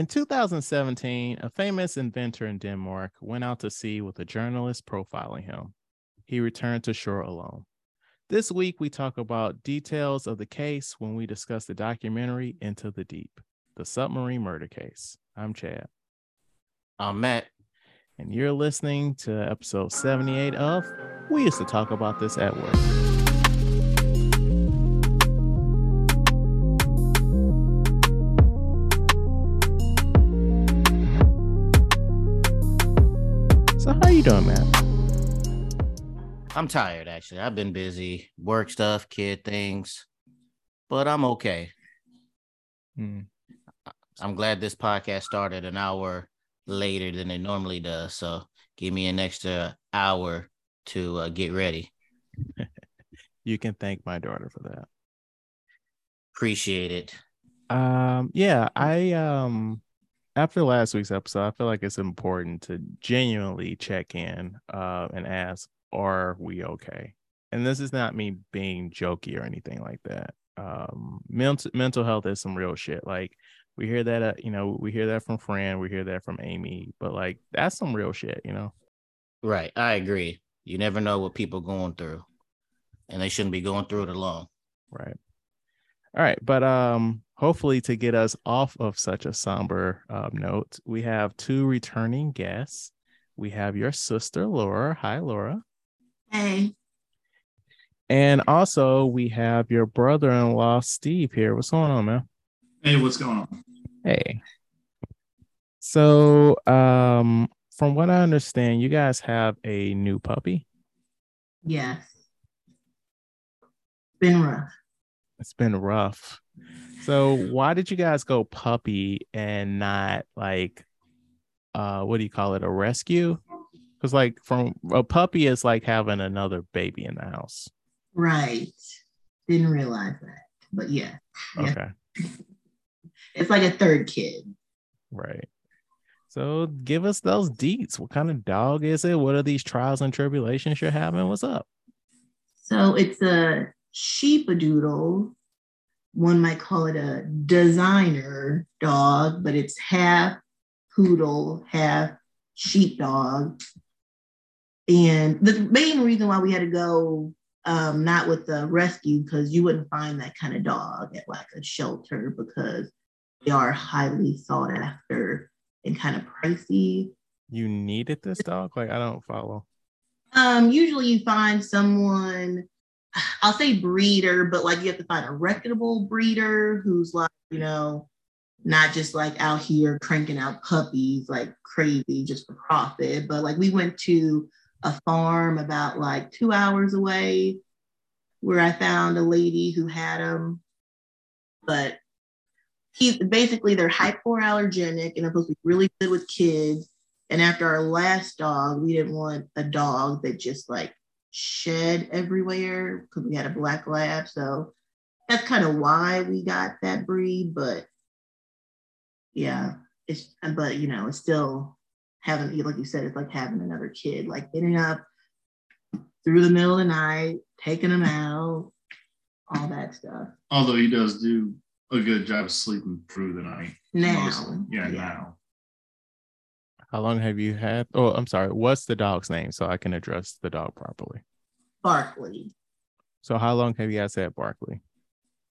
In 2017, a famous inventor in Denmark went out to sea with a journalist profiling him. He returned to shore alone. This week, we talk about details of the case when we discuss the documentary Into the Deep, the submarine murder case. I'm Chad. I'm Matt. And you're listening to episode 78 of We Used to Talk About This at Work. You doing, man? I'm tired actually. I've been busy, work stuff, kid things, but I'm okay. Hmm. I'm glad this podcast started an hour later than it normally does. So give me an extra hour to uh, get ready. You can thank my daughter for that. Appreciate it. Um, yeah, I um after last week's episode, I feel like it's important to genuinely check in uh and ask, are we okay? And this is not me being jokey or anything like that. Um mental mental health is some real shit. Like we hear that uh, you know, we hear that from Fran, we hear that from Amy, but like that's some real shit, you know. Right. I agree. You never know what people are going through. And they shouldn't be going through it alone. Right. All right, but um hopefully to get us off of such a somber um, note, we have two returning guests. We have your sister Laura. Hi, Laura. Hey, And also we have your brother-in-law Steve here. What's going on, man? Hey, what's going on? Hey. So, um from what I understand, you guys have a new puppy. yes. Been rough. It's been rough. So, why did you guys go puppy and not like uh what do you call it, a rescue? Cuz like from a puppy is like having another baby in the house. Right. Didn't realize that. But yeah, Yeah. Okay. it's like a third kid. Right. So give us those deets. What kind of dog is it? What are these trials and tribulations you're having? What's up? So it's a sheepadoodle. One might call it a designer dog, but it's half poodle, half sheepdog. And the main reason why we had to go um, not with the rescue, because you wouldn't find that kind of dog at like a shelter because they are highly sought after and kind of pricey. You needed this dog? Like I don't follow. Um, usually you find someone, I'll say breeder, but like you have to find a reputable breeder who's like, you know, not just like out here cranking out puppies like crazy just for profit. But like we went to a farm about like two hours away where I found a lady who had them. But he basically they're hypoallergenic and they're supposed to be really good with kids. And after our last dog, we didn't want a dog that just like shed everywhere because we had a black lab. So that's kind of why we got that breed. But yeah, it's but you know, it's still having like you said, it's like having another kid, like getting up through the middle of the night, taking them out, all that stuff. Although he does do a good job of sleeping through the night. Now. Yeah, Yeah. now. How long have you had? Oh, I'm sorry. What's the dog's name so I can address the dog properly? Barkley. So how long have you guys had Barkley?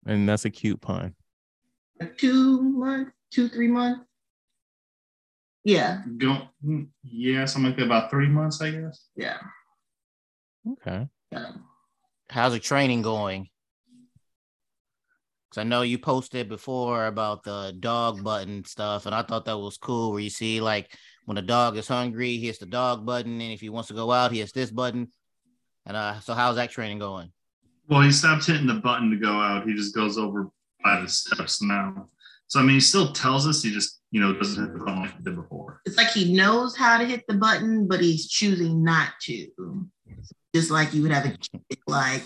And that's a cute pun. Two months, two, three months. Yeah, Go, yeah, something like that, about three months, I guess. yeah. Okay. yeah. How's the training going? Because I know you posted before about the dog button stuff, and I thought that was cool. Where you see, like, when a dog is hungry, he hits the dog button, and if he wants to go out, he hits this button. And uh, so, how's that training going? Well, he stopped hitting the button to go out. He just goes over by the steps now. So, I mean, he still tells us, he just, you know, doesn't hit the button like he did before. It's like he knows how to hit the button, but he's choosing not to. Just like you would have a kid, like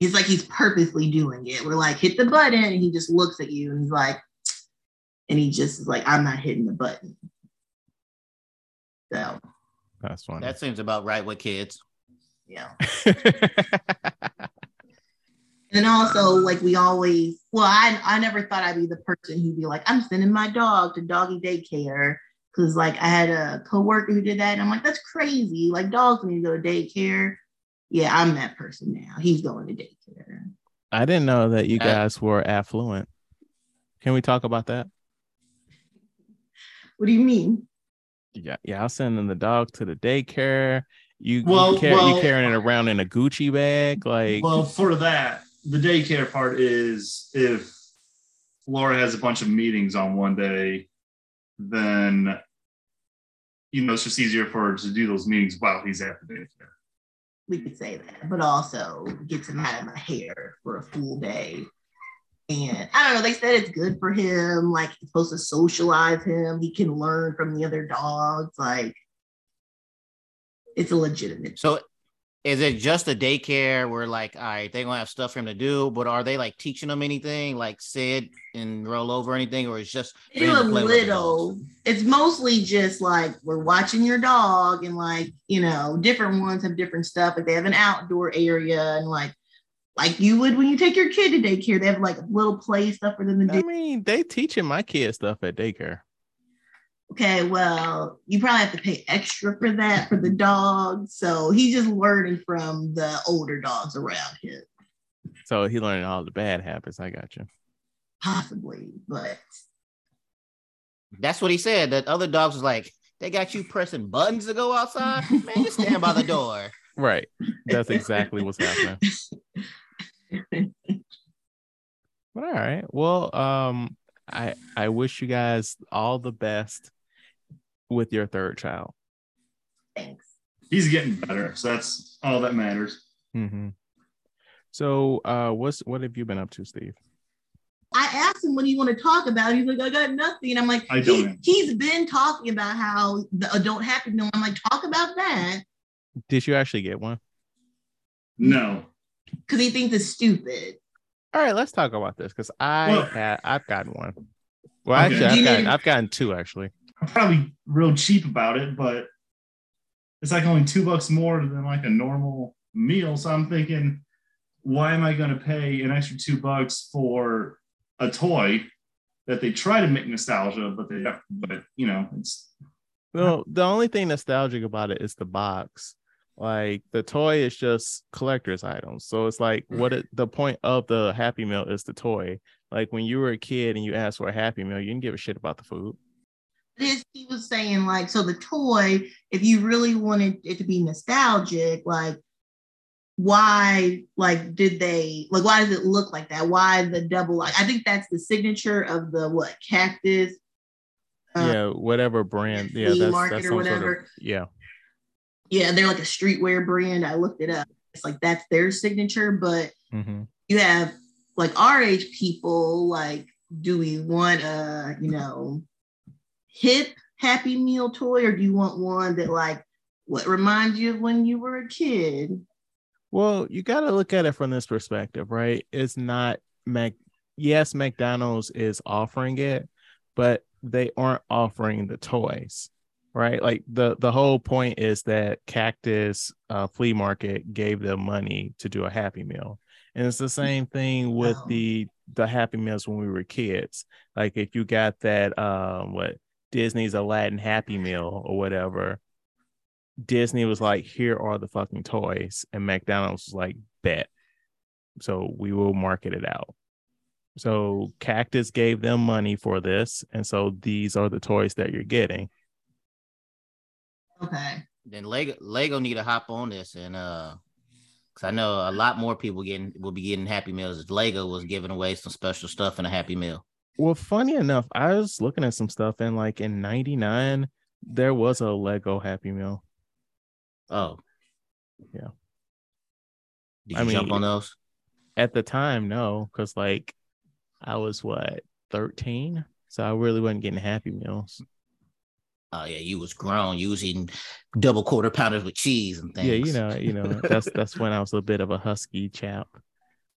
he's like he's purposely doing it. We're like, hit the button, and he just looks at you and he's like, and he just is like, I'm not hitting the button. So That's funny. That seems about right with kids. yeah. And also, like we always, well, I I never thought I'd be the person who'd be like, I'm sending my dog to doggy daycare because like I had a coworker who did that, and I'm like, that's crazy. Like dogs need to go to daycare. Yeah, I'm that person now. He's going to daycare. I didn't know that you guys were affluent. Can we talk about that? What do you mean? Yeah, yeah. I'm sending the dog to the daycare. You, Well, you, car- well- you carrying it around in a Gucci bag, like Well, for that, the daycare part is if Laura has a bunch of meetings on one day, then you know it's just easier for her to do those meetings while he's at the daycare. We could say that, but also gets him out of my hair for a full day. And I don't know, they said it's good for him. Like it's supposed to socialize him. He can learn from the other dogs. Like it's a legitimate. So is it just a daycare where like, all right, they're gonna have stuff for him to do, but are they like teaching him anything, like sit and roll over anything, or it's just do a to play with the little. It's mostly just like we're watching your dog, and like you know, different ones have different stuff. Like they have an outdoor area, and like like you would when you take your kid to daycare, they have like little play stuff for them to do. I mean, they teaching my kids stuff at daycare. Okay, well, you probably have to pay extra for that for the dog. So he's just learning from the older dogs around him, So he learning all the bad habits. I got you. possibly. But That's what he said. That other dogs was like, they got you pressing buttons to go outside. Man, just stand by the door. Right. That's exactly what's happening. But all right. Well, um, I I wish you guys all the best with your third child. thanks. He's getting better, so that's all that matters. hmm So, uh, what's what have you been up to, Steve? I asked him what do you want to talk about. He's like, I got nothing. I'm like, I he, don't. he's been talking about how the adult happy meal. I'm like, talk about that Did you actually get one? No, because he thinks it's stupid. All right, let's talk about this because I Well- had I've gotten one. Well, Okay. actually, I've gotten, I've gotten two actually. I'm probably real cheap about it, but it's like only two bucks more than like a normal meal. So I'm thinking, why am I going to pay an extra two bucks for a toy that they try to make nostalgia, but they, but you know, it's Well, the only thing nostalgic about it is the box. Like the toy is just collector's items. So it's like what it, the point of the Happy Meal is the toy. Like when you were a kid and you asked for a Happy Meal, you didn't give a shit about the food. This he was saying like, so the toy, if you really wanted it to be nostalgic, like why like did they like why does it look like that? Why the double like I think that's the signature of the what cactus. Uh, yeah, whatever brand. Yeah, that's, market that's or some sort of yeah. Yeah, they're like a streetwear brand. I looked it up. It's like that's their signature, but hmm you have like our age people, like, do we want a, you know, hip happy meal toy or do you want one that like what reminds you of when you were a kid? Well, you got to look at it from this perspective, right? It's not Mac. Yes, McDonald's is offering it, but they aren't offering the toys, right? Like the the whole point is that Cactus uh, Flea Market gave them money to do a Happy Meal, and it's the same thing with Oh. the the Happy Meals when we were kids. Like if you got that um what Disney's Aladdin Happy Meal or whatever, Disney was like, here are the fucking toys. And McDonald's was like, bet. So we will market it out. So Cactus gave them money for this. And so these are the toys that you're getting. Okay. Then Lego Lego need to hop on this and uh because I know a lot more people getting will be getting Happy Meals. if Lego was giving away some special stuff in a Happy Meal. Well, funny enough, I was looking at some stuff and like in 99, there was a Lego Happy Meal. Oh, Yeah. Did I you jump mean, on those? At the time, no, because like I was what 13. So I really wasn't getting Happy Meals. Oh yeah, you was grown. You was eating double quarter pounders with cheese and things. Yeah, you know, you know, that's that's when I was a bit of a husky chap.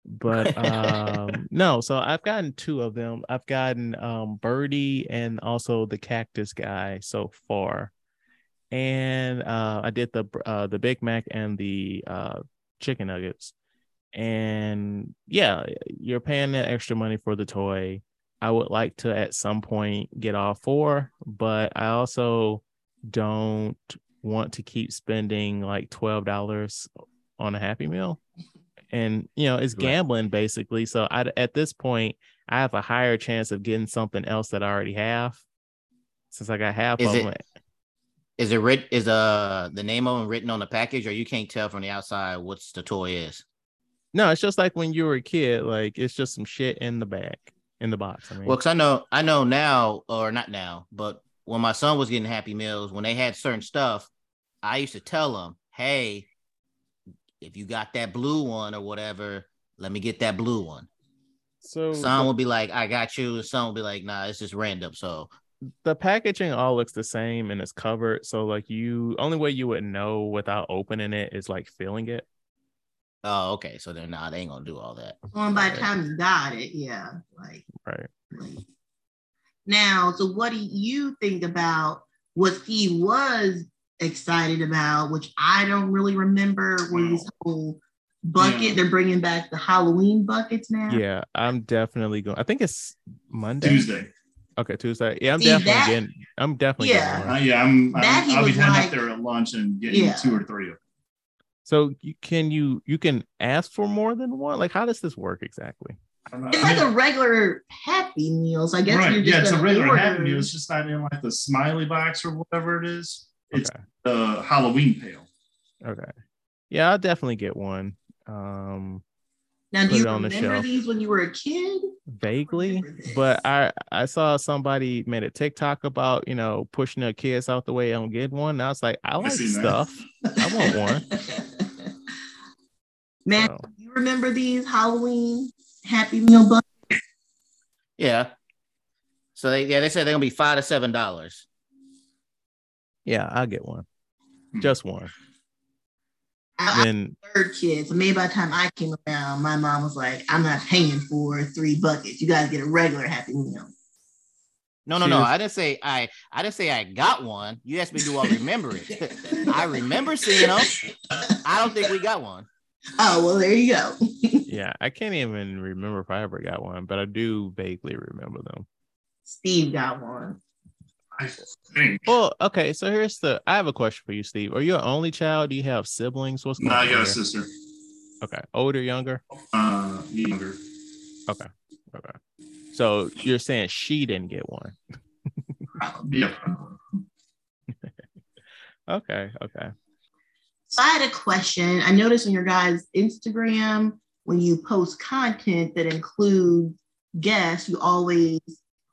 But um no, so I've gotten two of them. I've gotten um Birdie and also the cactus guy so far. And uh I did the uh the Big Mac and the uh chicken nuggets. and yeah, you're paying that extra money for the toy. I would like to at some point get all four, but I also don't want to keep spending like twelve dollars on a Happy Meal, and you know it's gambling basically. So I at this point I have a higher chance of getting something else that I already have, since I got half Is of it- them. Is it writ? Is uh the name of them written on the package, or you can't tell from the outside what's the toy is? No, it's just like when you were a kid. Like it's just some shit in the bag, in the box. I mean, Well, because I know I know now, or not now, but when my son was getting Happy Meals, when they had certain stuff, I used to tell him, "Hey, if you got that blue one or whatever, let me get that blue one." so Some will be like, "I got you," and some will be like, "Nah, it's just random." So the packaging all looks the same and it's covered. So like you, only way you would know without opening it is like feeling it. Oh, okay. So then, nah, they ain't gonna do all that. On by the time you got it, yeah. Like, Right. like- now, so what do you think about what he was excited about, which I don't really remember, was this whole bucket. Yeah. They're bringing back the Halloween buckets now. Yeah, I'm definitely going. I think it's Monday. Tuesday. Okay, Tuesday. Yeah, I'm See, definitely that- getting. I'm definitely Yeah. getting Uh, yeah, I'm. That I'm he I'll be was heading like- up there at lunch and getting Yeah. two or three of them. So you can you you can ask for more than one? Like, how does this work exactly? I don't. It's I like mean- a regular Happy Meals. I guess right. you're just Yeah, it's a regular order- Happy Meal. It's just not in like the smiley box or whatever it is. It's Okay. the Halloween pail. Okay. Yeah, I'll definitely get one. Um, Now, do you it on the remember these when you were a kid? vaguely, remember this. but I I saw somebody made a TikTok about you know pushing their kids out the way on get one. And I was like, I like seen that. stuff. I want one. Man, So, you remember these Halloween Happy Meal buckets? Yeah. So they yeah they said they're gonna be five to seven dollars. yeah, I'll get one. Hmm. Just one. I, Then I third kid, so maybe by the time I came around, my mom was like, "I'm not paying for three buckets. You guys get a regular Happy Meal." No, no, no. was- I didn't say I. I didn't say I got one. You asked me, do I remember it? I remember seeing them. I don't think we got one. Oh well, there you go. yeah, I can't even remember if I ever got one, but I do vaguely remember them. Steve got one. I think. Well, okay, so here's the I have a question for you, Steve. Are you an only child? Do you have siblings? What's going No, I on? got a sister. Okay, older, younger? Uh, younger. Okay. Okay. So you're saying she didn't get one. Yeah. Okay, okay. So I had a question. I noticed on your guys' Instagram when you post content that includes guests, you always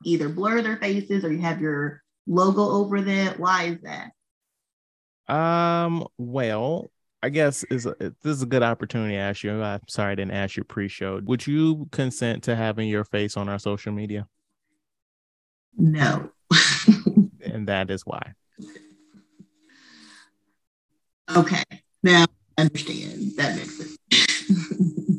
either blur their faces or you have your logo over that. Why is that? Um, well, I guess is a, this is a good opportunity to ask you. I'm sorry I didn't ask you pre-show. Would you consent to having your face on our social media? No. And that is why. Okay. Now I understand. That makes sense.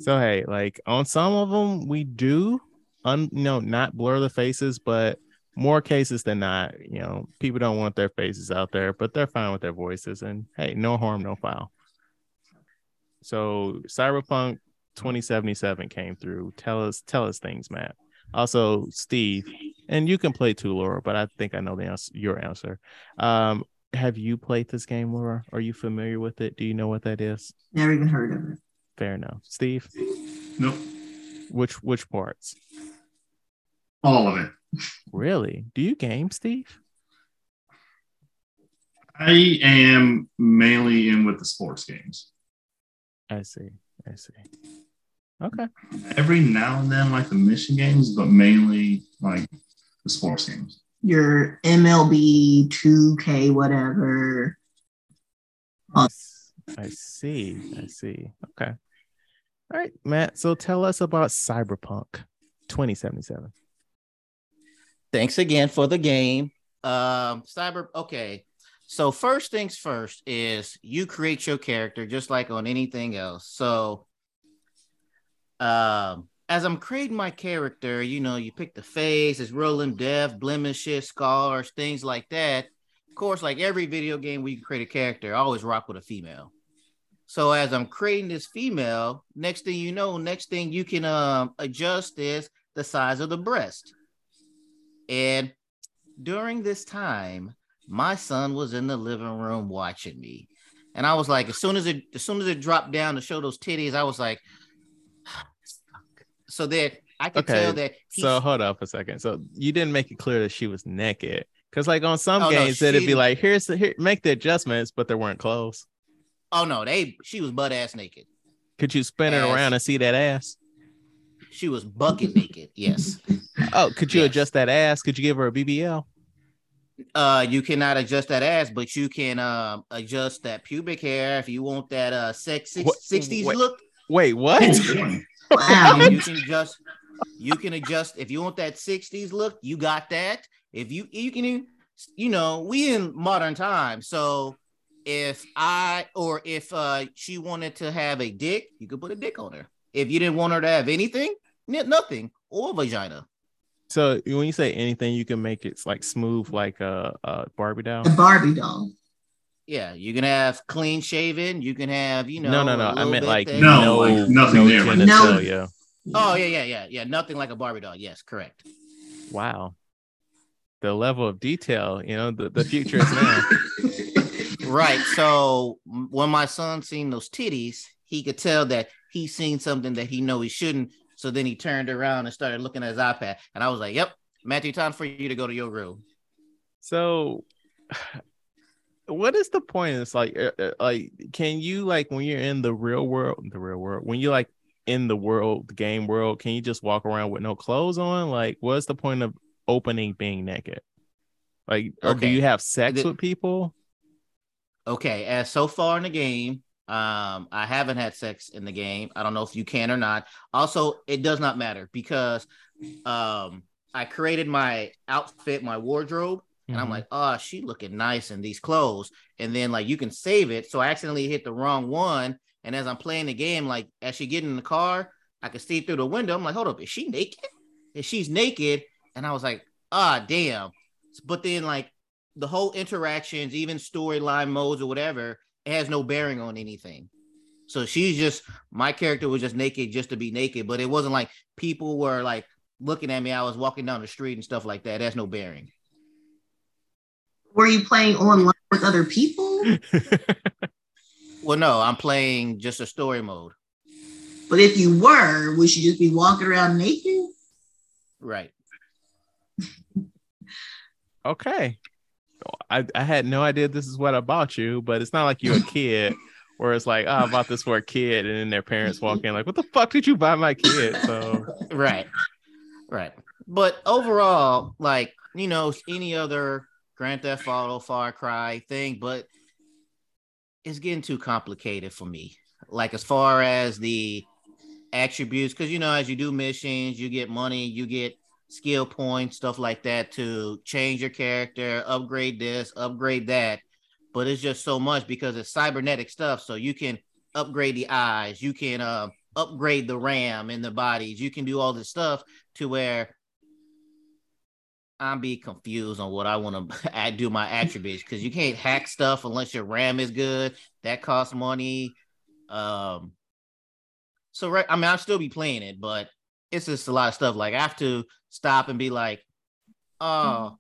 So hey, like on some of them we do un you know not blur the faces, but more cases than not, you know, people don't want their faces out there, but they're fine with their voices. And hey, no harm, no foul. So Cyberpunk 2077 came through. Tell us, tell us things, Matt. Also, Steve, and you can play too, Laura, but I think I know the answer, your answer. Um, have you played this game, Laura? Are you familiar with it? Do you know what that is? Never even heard of it. Fair enough. Steve, Nope. which which parts? All of it. Really? Do you game, Steve? I am mainly in with the sports games. I see. I see. Okay. Every now and then, like the mission games, but mainly like the sports games. Your MLB, 2K, whatever. I see. I see. Okay. All right, Matt. So tell us about Cyberpunk 2077. Thanks again for the game. Um, Cyber. Okay. So first things first is you create your character just like on anything else. So, um, as I'm creating my character, you know, you pick the face, it's rolling in depth, blemishes, scars, things like that. Of course, like every video game where you can create a character, I always rock with a female. So as I'm creating this female, next thing you know, next thing you can um adjust is the size of the breast. And during this time, my son was in the living room watching me. And I was like, as soon as it as soon as it dropped down to show those titties, I was like, so that I could Okay, tell that So hold up a second. So you didn't make it clear that she was naked. Cause like on some Oh, no, games, it'd be like, here's the here, make the adjustments, but there weren't clothes. oh no, they she was butt ass naked. Could you spin it around and see that ass? She was bucket naked. Yes. Oh, could you Yes. adjust that ass? Could you give her a BBL? Uh, you cannot adjust that ass, but you can um adjust that pubic hair if you want that uh sex 60s look. Wait, what? Oh, boy. Wow. you can just you can adjust if you want that 60s look you got that if you you can you know we in modern times so if i or if uh she wanted to have a dick you could put a dick on her if you didn't want her to have anything nothing or vagina So when you say anything, you can make it like smooth, like a, a Barbie doll. A Barbie doll. Yeah you can have clean shaven you can have you know no, no, no. I little meant like thick. No, no, like nothing no there. genitalia. oh yeah yeah yeah yeah nothing like a barbie doll yes correct Wow, the level of detail. You know, the, the future is now. Right. So when my son seen those titties, he could tell that he seen something that he know he shouldn't. So then he turned around and started looking at his iPad, and I was like, "Yep, Matthew, time for you to go to your room." So, what is the point? It's like, uh, uh, like, can you like when you're in the real world, the real world, when you're like in the world, the game world, can you just walk around with no clothes on? Like, what's the point of opening being naked? Like, or do you have sex The- with people? Okay. As so far in the game, um, I haven't had sex in the game. I don't know if you can or not. Also, it does not matter because um, I created my outfit, my wardrobe, and I'm Mhm. like, oh, she looking nice in these clothes. And then like you can save it. So I accidentally hit the wrong one. And as I'm playing the game, like as she get in the car, I can see through the window. I'm like, hold up, is she naked? And she's naked. And I was like, ah, damn. But then like the whole interactions, even storyline modes or whatever, it has no bearing on anything. So she's just my character was just naked just to be naked, but it wasn't like people were like looking at me. I was walking down the street and stuff like that. That's no bearing. Were you playing online with other people? Well, no, I'm playing just a story mode. But if you were, would you just be walking around naked? Right. okay. I, I had no idea this is what I bought you, but it's not like you're a kid where it's like, oh, I bought this for a kid, and then their parents walk in like, what the fuck did you buy my kid? So Right. Right. But overall, like, you know, any other Grand Theft Auto, Far Cry thing, but it's getting too complicated for me. Like, as far as the attributes, because, you know, as you do missions, you get money, you get skill points, stuff like that to change your character, upgrade this, upgrade that. But it's just so much because it's cybernetic stuff. So you can upgrade the eyes, you can uh, upgrade the RAM in the bodies, you can do all this stuff to where I'm be confused on what I want to do my attributes because you can't hack stuff unless your RAM is good. That costs money. Um, so right, I mean, I'll still be playing it, but it's just a lot of stuff. Like I have to stop and be like, oh,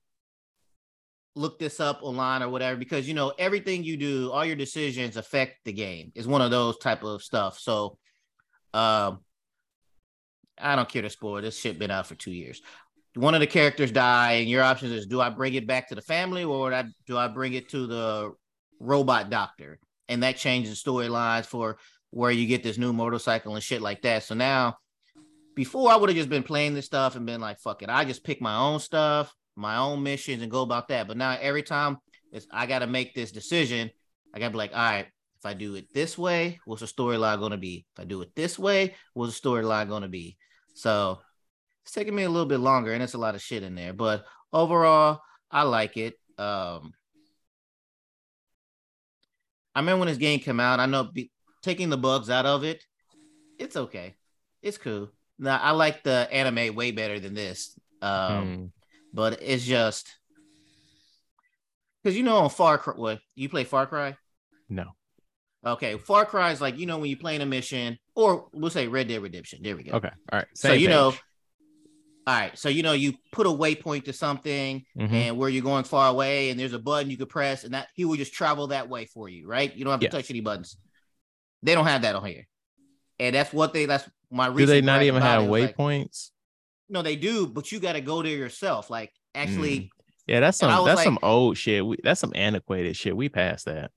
look this up online or whatever, because you know everything you do, all your decisions affect the game. It's one of those type of stuff. So, um, I don't care to spoil this shit. Been out for two years. One of the characters die, and your options is: do I bring it back to the family, or I, do I bring it to the robot doctor? And that changes storylines for where you get this new motorcycle and shit like that. So now, before I would have just been playing this stuff and been like, "Fuck it," I just pick my own stuff, my own missions, and go about that. But now every time it's I got to make this decision, I got to be like, "All right." If I do it this way, what's the storyline going to be? If I do it this way, what's the storyline going to be? So it's taking me a little bit longer, and it's a lot of shit in there. But overall, I like it. Um, I remember when this game came out. I know be, taking the bugs out of it, it's okay. It's cool. Now I like the anime way better than this. Um, hmm. but it's just because you know on Far Cry, what you play Far Cry. no. Okay, Far Cry is like you know when you're playing a mission, or we'll say Red Dead Redemption. There we go. Okay. All right. So same you know, page. All right. So you know you put a waypoint to something, Mhm. and where you're going far away, and there's a button you could press, and that he will just travel that way for you, right? You don't have to Yeah. touch any buttons. They don't have that on here, and that's what they. That's my. Reason. Do they not even have was like, waypoints? no, they do, but you got to go there yourself. Like actually, yeah, that's some that's like- some old shit. We, that's some antiquated shit. We passed that.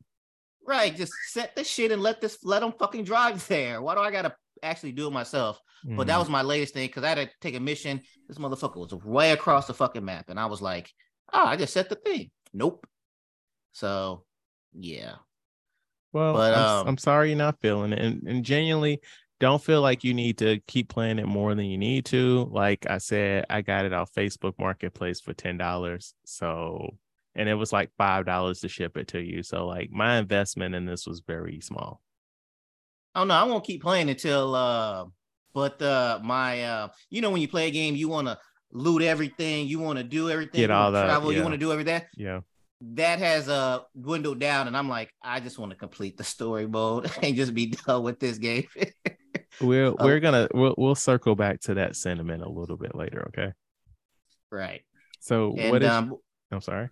right? Just set this shit and let this let them fucking drive there. Why do I gotta actually do it myself? But that Mhm. was my latest thing because I had to take a mission. This motherfucker was way across the fucking map, and I was like, "Oh, I just set the thing." Nope. So, yeah, Well, But, I'm, um, I'm sorry you're not feeling it, and, and genuinely don't feel like you need to keep playing it more than you need to. Like I said, I got it off Facebook Marketplace for ten dollars, so and it was like five dollars to ship it to you. So like my investment in this was very small. Oh know. I won't keep playing until. uh But uh my, uh you know, when you play a game, you want to loot everything, you want to do everything, Get you all wanna that, travel, you want to do everything. Yeah. That has uh dwindled down, and I'm like, I just want to complete the story mode and just be done with this game. We're Oh. we're gonna we'll we'll circle back to that sentiment a little bit later, okay? right. So And what is um, I'm sorry.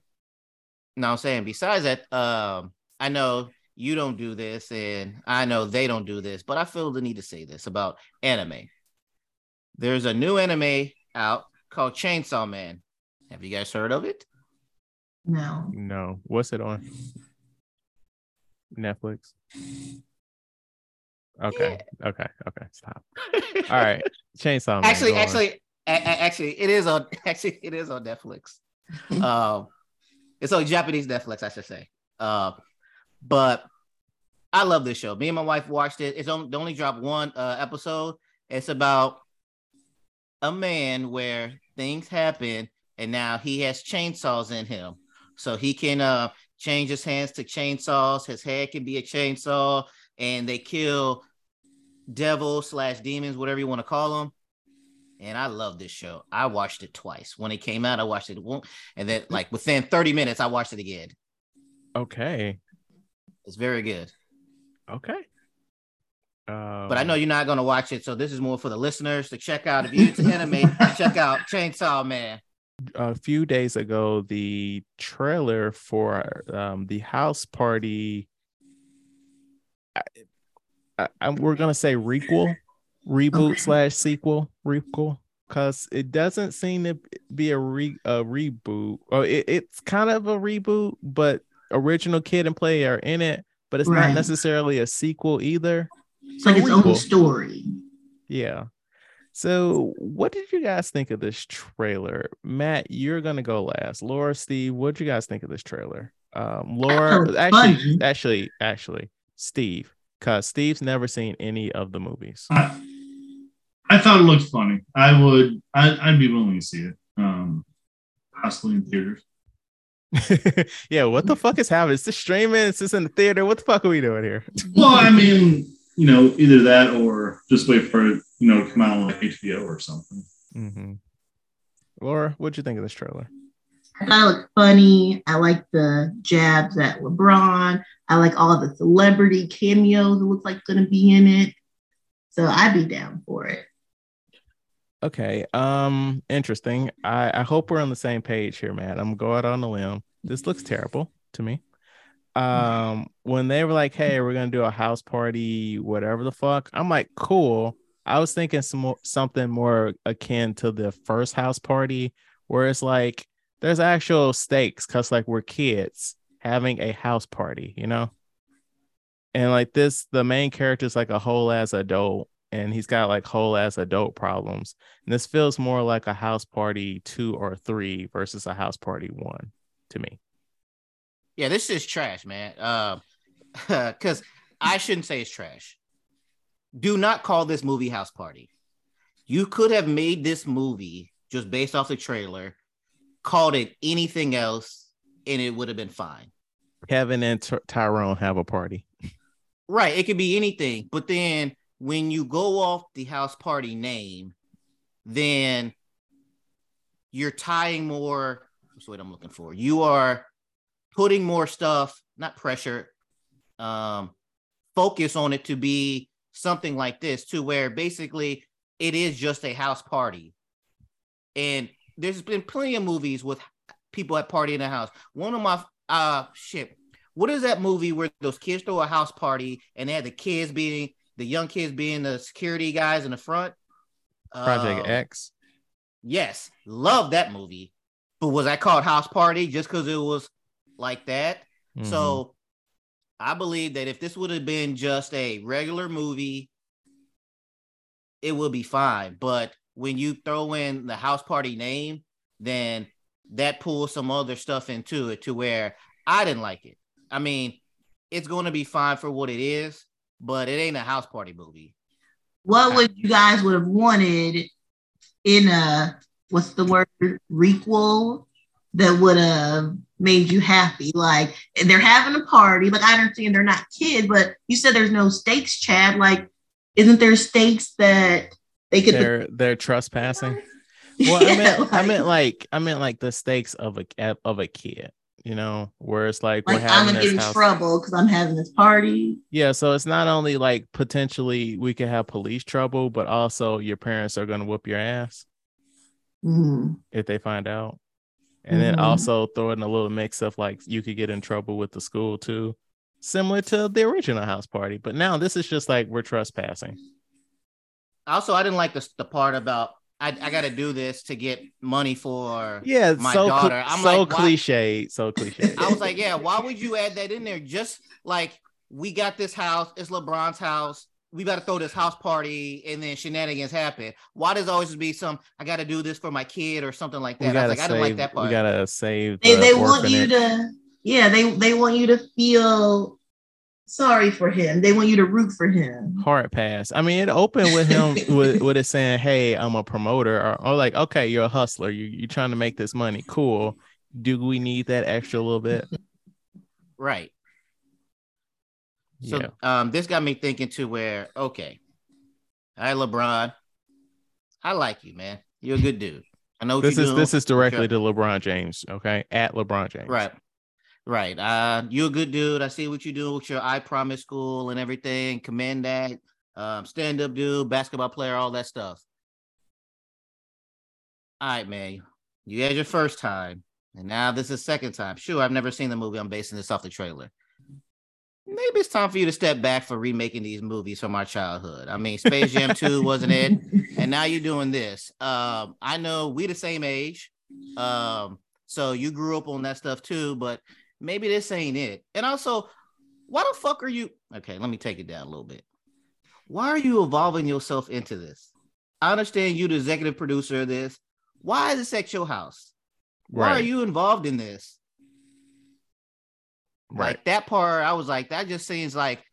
No, I'm saying besides that, um, I know you don't do this, and I know they don't do this, but I feel the need to say this about anime. There's a new anime out called Chainsaw Man. Have you guys heard of it? No. No. What's it on? Netflix. Okay. Okay. Okay. Stop. All right. Chainsaw Man. actually, actually, a- a- actually, it is on. Actually, it is on Netflix. um, it's on Japanese Netflix, I should say. Uh, but I love this show. Me and my wife watched it. It's only they only dropped one uh, episode. It's about a man where things happen, and now he has chainsaws in him, so he can uh change his hands to chainsaws. His head can be a chainsaw, and they kill devils slash demons, whatever you want to call them. And I love this show. I watched it twice. When it came out, I watched it once, and then like within 30 minutes, I watched it again. Okay. It's very good. Okay. Um, But I know you're not gonna watch it, so this is more for the listeners to check out. If you're into anime, check out Chainsaw Man. a few days ago the trailer for um the house party I, I, I- we're gonna say requel reboot Okay. slash sequel requel because it doesn't seem to be a re a reboot or it, it's kind of a reboot but original kid and play are in it but it's Right. not necessarily a sequel either It's like its own Requel. story. yeah. So, what did you guys think of this trailer? Matt, you're gonna go last. Laura, Steve, what did you guys think of this trailer? Um, Laura, it's actually, funny. actually, actually, Steve, because Steve's never seen any of the movies. I, I thought it looked funny. I would. I, I'd be willing to see it. Um, possibly in theaters. yeah, what the fuck is happening? It's the streaming. It's just in the theater. What the fuck are we doing here? Well, I mean, you know, either that or just wait for it, you know, to come out on like HBO or something. Mm-hmm. Laura, what'd you think of this trailer? I thought it looked funny. I like the jabs at LeBron. I like all the celebrity cameos that look like going to be in it. So I'd be down for it. Okay. Um, interesting. I, I hope we're on the same page here, man. I'm gonna go out on a limb. This looks terrible to me. Um, when they were like, "Hey, we're gonna do a house party, whatever the fuck," I'm like, "Cool." I was thinking some something more akin to the first house party, where it's like there's actual stakes, cause like we're kids having a house party, you know. And like this, the main character is like a whole ass adult, and he's got like whole ass adult problems. And this feels more like a house party two or three versus a house party one to me. Yeah, this is trash, man. Uh, because I shouldn't say it's trash. Do not call this movie House Party. You could have made this movie just based off the trailer, called it anything else, and it would have been fine. Kevin and Ty- Tyrone have a party. Right. It could be anything. But then when you go off the house party name, then you're tying more. The word I'm looking for? You are putting more stuff, not pressure, um, focus on it to be something like this, to where basically it is just a house party. And there's been plenty of movies with people at party in the house. One of my uh shit. What is that movie where those kids throw a house party and they had the kids being the young kids being the security guys in the front? Project Uh, X. Yes, love that movie. But was that called House Party just because it was like that? Mhm. So I believe that if this would have been just a regular movie, it would be fine. But when you throw in the house party name, then that pulls some other stuff into it to where I didn't like it. I mean, it's going to be fine for what it is, but it ain't a house party movie. what would you guys would have wanted in a what's the word requel that would have made you happy? Like they're having a party. Like I understand they're not kids, but you said there's no stakes, Chad. Like, isn't there stakes that they could? they're they're trespassing. Well, I Yeah, meant I like- meant like I meant like the stakes of a of a kid, you know, where it's like we're like I'm gonna get in house. trouble because I'm having this party. Yeah, so it's not only like potentially we could have police trouble, but also your parents are gonna whoop your ass Mhm. if they find out. And then Mhm. also throw in a little mix of like you could get in trouble with the school too. Similar to the original house party. But now this is just like we're trespassing. Also, I didn't like the, the part about I, I got to do this to get money for Yeah, my so cl- daughter. I'm so like, why- cliche, so cliche. I was like, yeah, why would you add that in there? Just like we got this house, it's LeBron's house. We got to throw this house party, and then shenanigans happen. Why does always be some? I got to do this for my kid or something like that. I gotta was like, I save. didn't like that part. We gotta save. They the they want you to yeah they they want you to feel sorry for him. They want you to root for him. hard pass. I mean, it opened with him with, with it saying, "Hey, I'm a promoter," or, or like, "Okay, you're a hustler. You you're trying to make this money. Cool. Do we need that extra little bit?" right. So yeah. um, this got me thinking to where okay, all right, LeBron, I like you, man. You're a good dude. I know what This you're is doing. this is directly Sure. to LeBron James. Okay, at LeBron James. Right. Right. Uh, you're a good dude. I see what you do with your I Promise School and everything. Commend that. Um, stand up dude, basketball player, all that stuff. All right, man. You had your first time, and now this is second time. Sure, I've never seen the movie. I'm basing this off the trailer. Maybe it's time for you to step back for remaking these movies from our childhood. I mean, Space Jam 2 wasn't it? and now you're doing this. Um, I know we the same age, um, so you grew up on that stuff too, but maybe this ain't it. And also, why the fuck are you? Okay, let me take it down a little bit. Why are you evolving yourself into this? I understand you, the executive producer of this. Why is this at your house? Why are you involved in this? Right. Like that part, I was like, that just seems like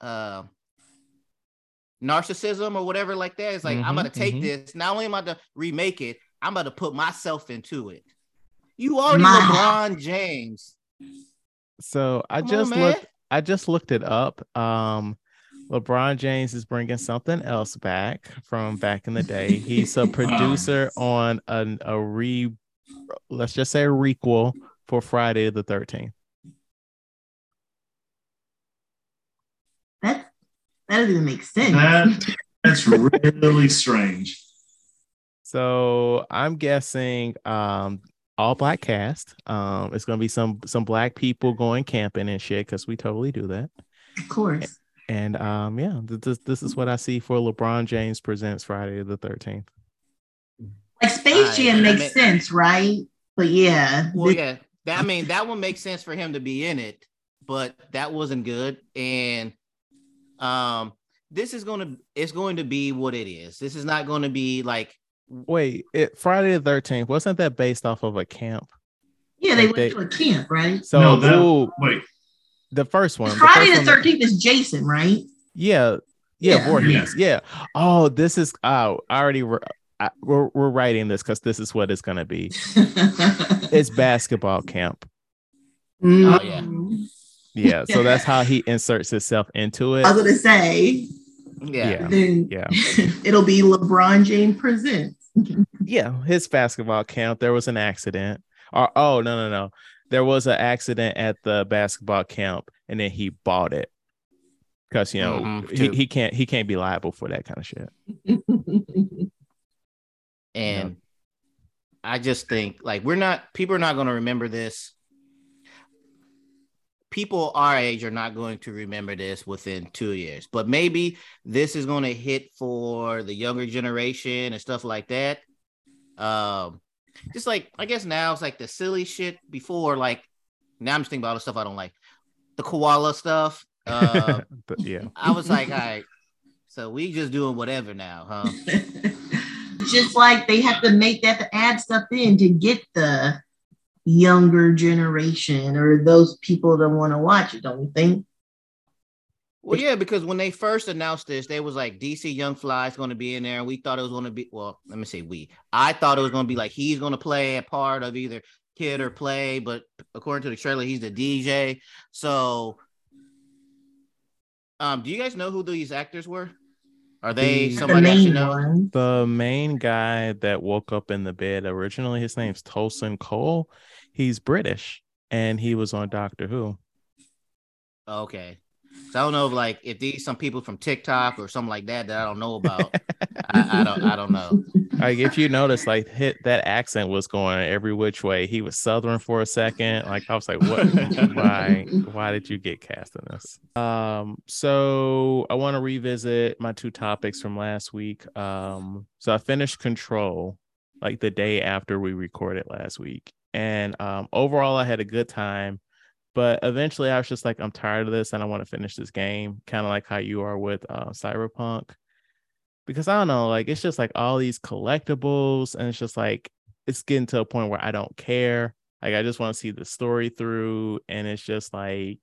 uh narcissism or whatever like that. It's like I'm Mhm, gonna take mhm. this. Not only am I to remake it, I'm about to put myself into it. You already My- LeBron James. So I Come just man. looked. I just looked it up. Um, LeBron James is bringing something else back from back in the day. He's a producer on a, a re, let's just say a requel for Friday the Thirteenth. That that doesn't even make sense. That that's really strange. So I'm guessing um all black cast. Um it's gonna be some some black people going camping and shit because we totally do that. of course. And um yeah, this this is what I see for LeBron James presents Friday the thirteenth. Like Space I- Jam I makes mean- sense, right? But yeah, Well, yeah, that I mean that one makes sense for him to be in it, but that wasn't good. And um, this is gonna it's going to be what it is. This is not going to be like Wait, it Friday the thirteenth wasn't that based off of a camp? yeah, they like went they- to a camp, right? So No, that- ooh, Wait, the first one, the Friday first the one thirteenth is Jason, right? yeah, yeah, Yeah. Voorhees, yeah. Oh, this is oh, I already re- I, we're we're writing this because this is what it's gonna be. It's basketball camp. Oh, yeah. Mm. Yeah, so that's how he inserts himself into it. I was gonna say, yeah. Yeah. then Yeah. it'll be LeBron James presents. Yeah, his basketball camp. There was an accident. Or oh no no no, there was an accident at the basketball camp, and then he bought it. because you know Mhm, he, he can't he can't be liable for that kind of shit. And I just think like we're not people are not going to remember this. People our age are not going to remember this within two years, but maybe this is going to hit for the younger generation and stuff like that. Um, just like I guess now it's like the silly shit before, like now I'm just thinking about all the stuff I don't like, the koala stuff. Uh, But yeah, I was like, all right, so we just doing whatever now, huh? Just like they have to make that to add stuff in to get the younger generation or those people that want to watch it, don't you think? Well, yeah, because when they first announced this, they was like DC Young Fly is going to be in there, and we thought it was going to be. Well, let me say we. I thought it was going to be like he's going to play a part of either kid or play, but according to the trailer, he's the DJ. So, um, do you guys know who these actors were? Are they The- The somebody I should main know? one. the main guy that woke up in the bed originally, his name's Tosin Cole. He's British and he was on Doctor Who. Okay, so I don't know if like if these some people from TikTok or something like that that I don't know about. I, I don't. I don't know. like if you notice, like hit that accent was going every which way. He was southern for a second. Like I was like, what? why? Why did you get cast in this? Um, so I want to revisit my two topics from last week. Um, so I finished Control like the day after we recorded last week, and um, overall I had a good time. But eventually, I was just like, I'm tired of this, and I want to finish this game, kind of like how you are with uh, Cyberpunk because I don't know, like it's just like all these collectibles, and it's just like it's getting to a point where I don't care. Like I just want to see the story through, and it's just like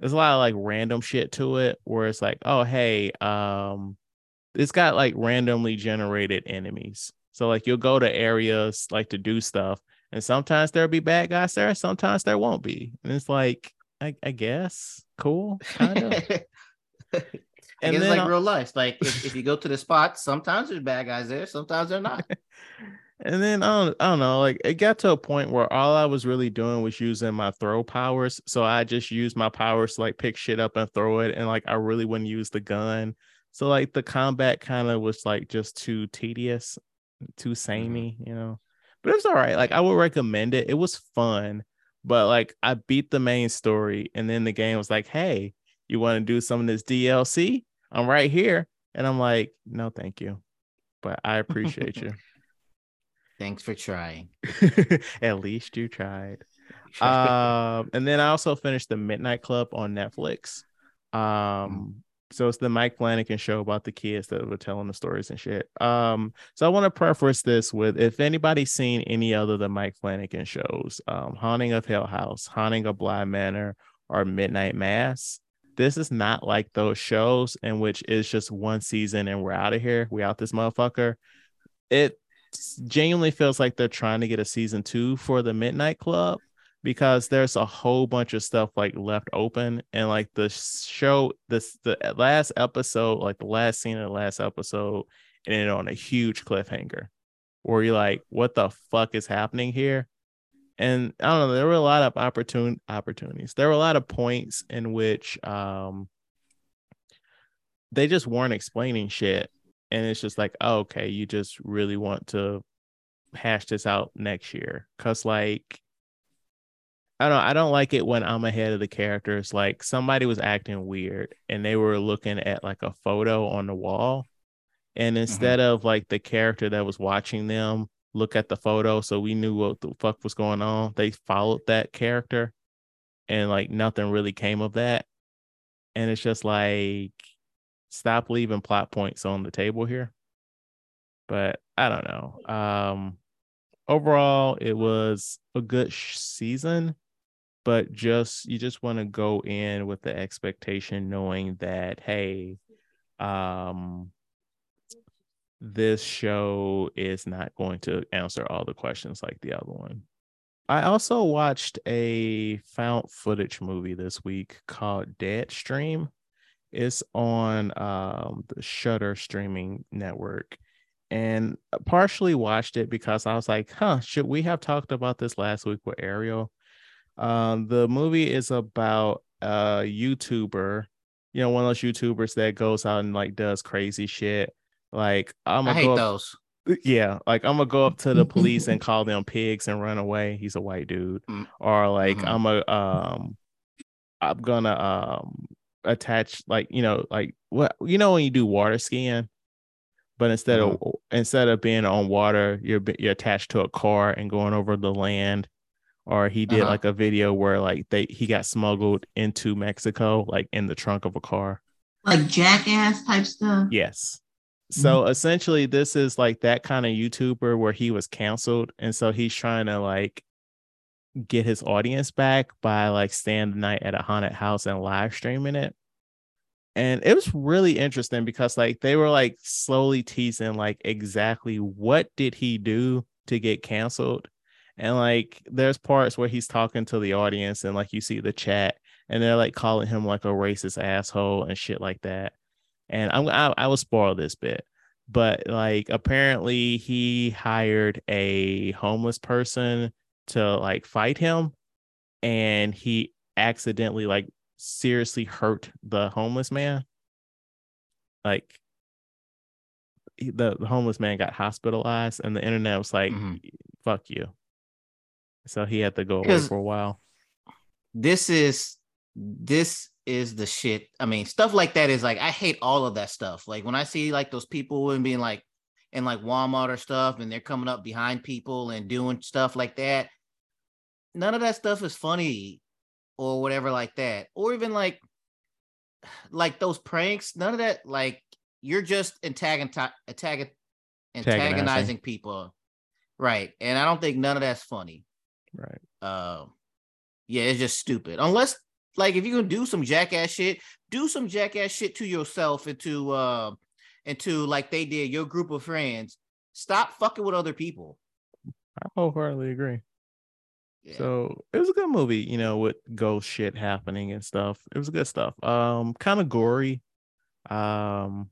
there's a lot of like random shit to it where it's like, oh hey, um, it's got like randomly generated enemies. So like you'll go to areas like to do stuff, and sometimes there'll be bad guys there, sometimes there won't be, and it's like I, I guess cool, kind of. And it's like real life. Like if, if you go to the spot, sometimes there's bad guys there, sometimes they're not. And then I don't, I don't know, like it got to a point where all I was really doing was using my throw powers. So I just used my powers to like pick shit up and throw it. And like I really wouldn't use the gun. So like the combat kind of was like just too tedious, too samey, mm-hmm. you know. But it was all right. Like I would recommend it. It was fun. But like I beat the main story and then the game was like, hey, you want to do some of this DLC? I'm right here. And I'm like, no, thank you. But I appreciate you. Thanks for trying. At least you tried. Um, and then I also finished the Midnight Club on Netflix. Um, so it's the Mike Flanagan show about the kids that were telling the stories and shit. Um, so I want to preface this with if anybody's seen any other than Mike Flanagan shows, um, Haunting of Hill House, Haunting of Bly Manor, or Midnight Mass. This is not like those shows in which it's just one season and we're out of here. We out this motherfucker. It genuinely feels like they're trying to get a season two for the Midnight Club because there's a whole bunch of stuff like left open and like the show this the last episode like the last scene of the last episode ended on a huge cliffhanger where you're like what the fuck is happening here? And i don't know there were a lot of opportune opportunities. There were a lot of points in which um they just weren't explaining shit and it's just like oh, okay you just really want to hash this out next year. Because like I don't I don't like it when I'm ahead of the characters. Like somebody was acting weird and they were looking at like a photo on the wall. And instead of like the character that was watching them look at the photo so we knew what the fuck was going on, they followed that character and like nothing really came of that. And it's just like stop leaving plot points on the table here. But I don't know. Um overall it was a good sh- season but just you just want to go in with the expectation knowing that hey um this show is not going to answer all the questions like the other one. I also watched a found footage movie this week called deadstream. It's on um the Shudder streaming network. And partially watched it because I was like, huh, should we have talked about this last week with Ariel? Um, the movie is about a YouTuber you know, one of those YouTubers that goes out and like does crazy shit. Like I'm I gonna hate go up, those. yeah, like I'm gonna go up to the police and call them pigs and run away. He's a white dude. Mm. Or like Mhm. I'm a um I'm gonna um attach like you know like what you know when you do water skiing, but instead of instead of being on water, you're you're attached to a car and going over the land. Or he did Uh-huh. like a video where like they he got smuggled into Mexico like in the trunk of a car. like jackass type stuff. Yes. So essentially, this is like that kind of YouTuber where he was canceled. And so he's trying to like get his audience back by like staying the night at a haunted house and live streaming it. And it was really interesting because like they were like slowly teasing like exactly what did he do to get canceled. And like there's parts where he's talking to the audience and like you see the chat and they're like calling him like a racist asshole and shit like that and I'm I, I will spoil this bit, but like apparently he hired a homeless person to like fight him, and he accidentally like seriously hurt the homeless man. Like the, the homeless man got hospitalized, and the internet was like, Mhm. "Fuck you." So he had to go away for a while. This is this is the shit. I mean, stuff like that is like I hate all of that stuff. Like when I see like those people and being like in like Walmart or stuff, and they're coming up behind people and doing stuff like that. None of that stuff is funny or whatever like that. Or even like like those pranks, none of that like you're just antagoniz- antag- antagonizing people. Right. And I don't think none of that's funny. Right. Um, yeah, it's just stupid. Unless, like, if you're gonna do some jackass shit, do some jackass shit to yourself and to, uh, and to like they did your group of friends. Stop fucking with other people. I wholeheartedly agree. Yeah. So it was a good movie, you know, with ghost shit happening and stuff. It was good stuff. Um, kind of gory. Um,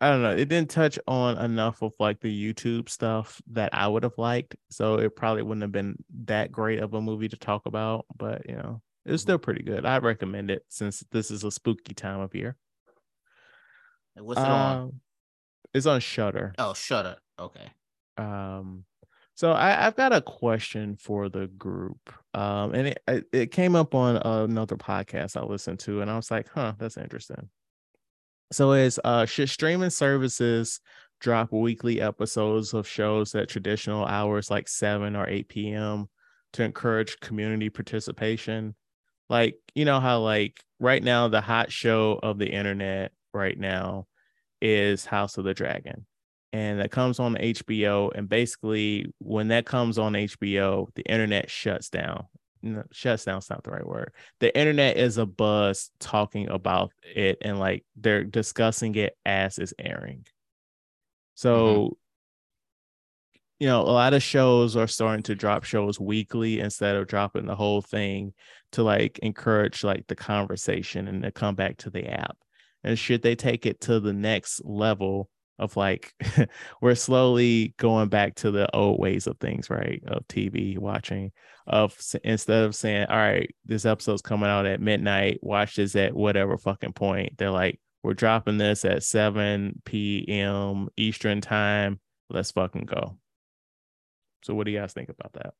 I don't know. It didn't touch on enough of like the YouTube stuff that I would have liked. So it probably wouldn't have been that great of a movie to talk about. But you know, it was still pretty good. I recommend it since this is a spooky time of year. What's it on? Um, It's on Shudder. Oh, Shudder. Okay. Um, so I, I've got a question for the group. Um, and it it- it came up on another podcast I listened to, and I was like, huh, that's interesting. So is uh should streaming services drop weekly episodes of shows at traditional hours like 7 or 8 p.m. to encourage community participation? Like, you know how like right now the hot show of the internet right now is House of the Dragon and that comes on HBO. And basically, when that comes on HBO, the internet shuts down. No, shuts down's not the right word. The internet is a buzz talking about it, and like they're discussing it as it's airing. So, mm-hmm. you know, a lot of shows are starting to drop shows weekly instead of dropping the whole thing to like encourage like the conversation and to come back to the app. And should they take it to the next level of like we're slowly going back to the old ways of things, right? Of TV watching, of instead of saying, "All right, this episode's coming out at midnight. Watch this at whatever fucking point." They're like, "We're dropping this at 7 p.m. Eastern time. Let's fucking go." So, what do you guys think about that?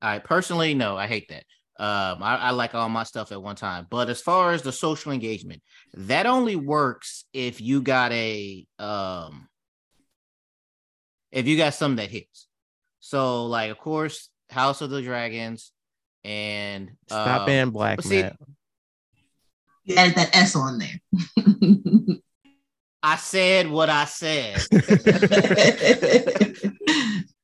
I personally, no, I hate that. Um, I, I like all my stuff at one time. But as far as the social engagement, that only works if you got a um if you got something that hits. So, like, of course, House of the Dragons and Stop um, being black, but see- Matt. You added that S on there. I said what I said.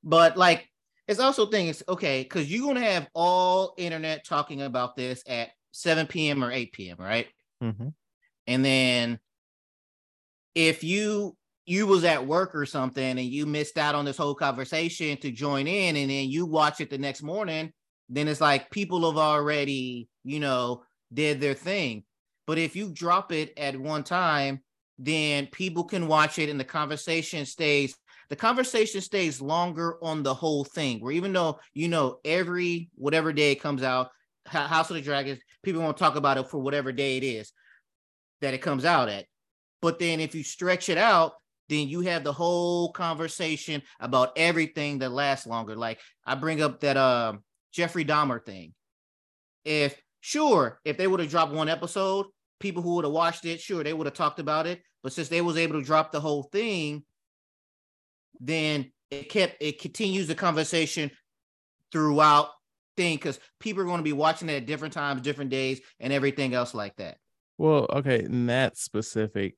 but like it's also thing is okay because you're gonna have all internet talking about this at 7 p.m or 8 p.m right Mhm. and then if you you was at work or something and you missed out on this whole conversation to join in and then you watch it the next morning then it's like people have already you know did their thing but if you drop it at one time then people can watch it and the conversation stays the conversation stays longer on the whole thing where even though you know every whatever day it comes out House of the Dragons, people won't talk about it for whatever day it is that it comes out at. But then if you stretch it out, then you have the whole conversation about everything that lasts longer. Like I bring up that uh, Jeffrey Dahmer thing. If sure, if they would have dropped one episode, people who would have watched it, sure, they would have talked about it. But since they was able to drop the whole thing, then it kept it continues the conversation throughout thing because people are going to be watching it at different times, different days, and everything else like that. Well, okay, in that specific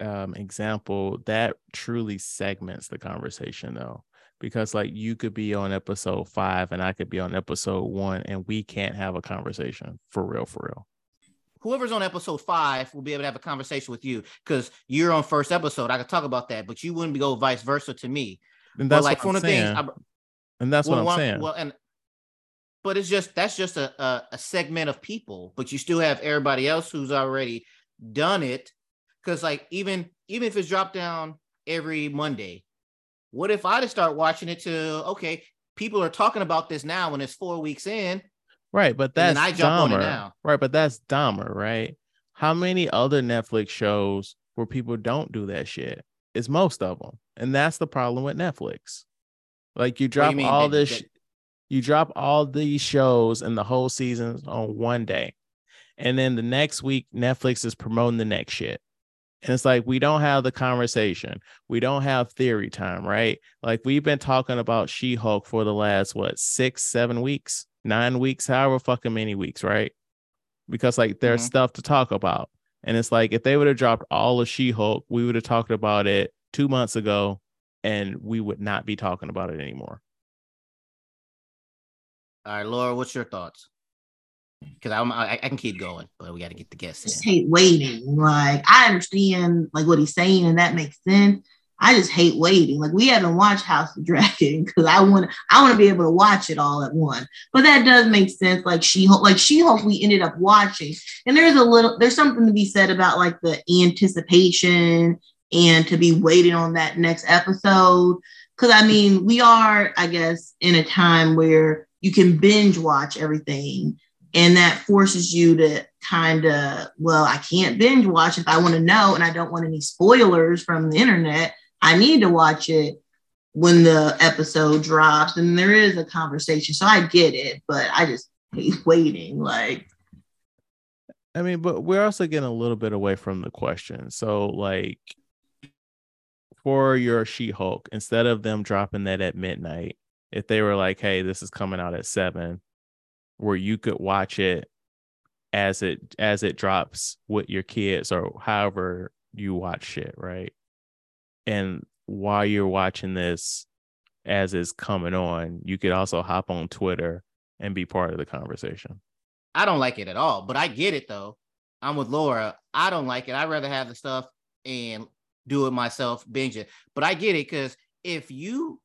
um, example, that truly segments the conversation though. Because like you could be on episode five and I could be on episode one and we can't have a conversation for real, for real. Whoever's on episode five will be able to have a conversation with you because you're on first episode. I could talk about that, but you wouldn't go vice versa to me. And that's but like what I'm saying. I, and that's well, what I'm one- saying. Well, and but it's just that's just a, a a segment of people, but you still have everybody else who's already done it. Because like even even if it's dropped down every Monday, what if I just start watching it to okay, people are talking about this now when it's four weeks in, Right, but that's I jump Dahmer. now. Right, but that's Dahmer, right? How many other Netflix shows where people don't do that shit? It's most of them, and that's the problem with Netflix. Like you drop you all They- this, they- you drop all these shows and the whole seasons on one day, and then the next week Netflix is promoting the next shit. And it's like we don't have the conversation. We don't have theory time, right? Like we've been talking about She-Hulk for the last what six, seven weeks, nine weeks, however fucking many weeks, right? Because like there's Mhm. stuff to talk about. And it's like if they would have dropped all of She-Hulk, we would have talked about it two months ago and we would not be talking about it anymore. All right, Laura, what's your thoughts? Because I'm I, I can keep going, but we got to get the guests just in. hate waiting. Like I understand like what he's saying, and that makes sense. I just hate waiting. Like we haven't watched House of Dragon because I want I want to be able to watch it all at once. But that does make sense. Like She like She Hulk, we ended up watching, and there's a little there's something to be said about like the anticipation and to be waiting on that next episode. Because I mean, we are, I guess, in a time where you can binge watch everything and that forces you to kind of well i can't binge watch if i want to know and i don't want any spoilers from the internet i need to watch it when the episode drops and there is a conversation so i get it but i just hate waiting like I mean, but we're also getting a little bit away from the question. So, like, for your She Hulk, instead of them dropping that at midnight, if they were like, hey, this is coming out at seven, where you could watch it as it as it drops with your kids or however you watch shit, right? And while you're watching this as it's coming on, you could also hop on Twitter and be part of the conversation. I don't like it at all, but I get it though. I'm with Laura. I don't like it. I'd rather have the stuff and do it myself, binge it. But I get it because if you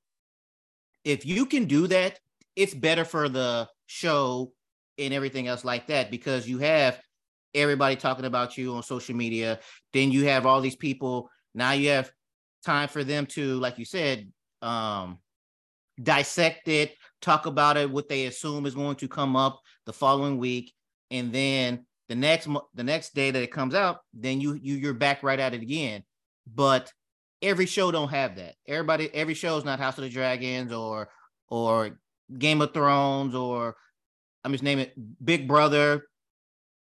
if you can do that, it's better for the show and everything else like that because you have everybody talking about you on social media. Then you have all these people. Now you have time for them to, like you said, um, dissect it, talk about it, what they assume is going to come up the following week, and then the next the next day that it comes out, then you you you're back right at it again. But every show don't have that. Everybody, every show is not House of the Dragons or or Game of Thrones or I'm just naming it Big Brother.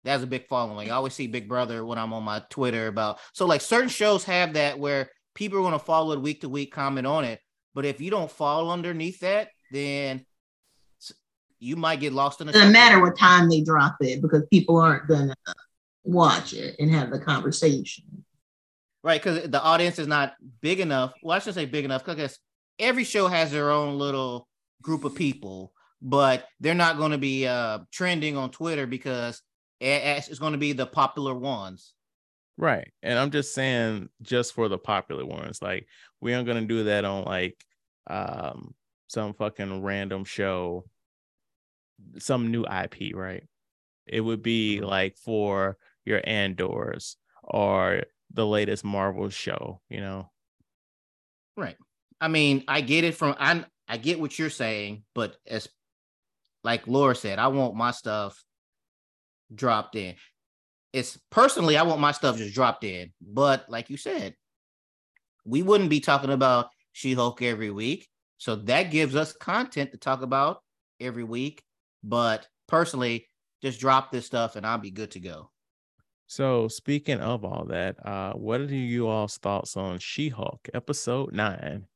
That's a big following. I always see Big Brother when I'm on my Twitter about so like certain shows have that where people are going to follow it week to week, comment on it. But if you don't fall underneath that, then you might get lost in the it doesn't matter what time they drop it because people aren't gonna watch it and have the conversation right? Because the audience is not big enough. Well, I shouldn't say big enough because every show has their own little group of people, but they're not going to be uh, trending on Twitter because it- it's going to be the popular ones. Right. And I'm just saying just for the popular ones. Like we aren't gonna do that on like um some fucking random show, some new IP, right? It would be like for your Andors or the latest Marvel show, you know. Right. I mean, I get it from I I get what you're saying, but as like Laura said, I want my stuff dropped in. It's personally, I want my stuff just dropped in. But like you said, we wouldn't be talking about She-Hulk every week. So that gives us content to talk about every week. But personally, just drop this stuff and I'll be good to go. So speaking of all that, uh, what are you all's thoughts on She-Hulk episode nine?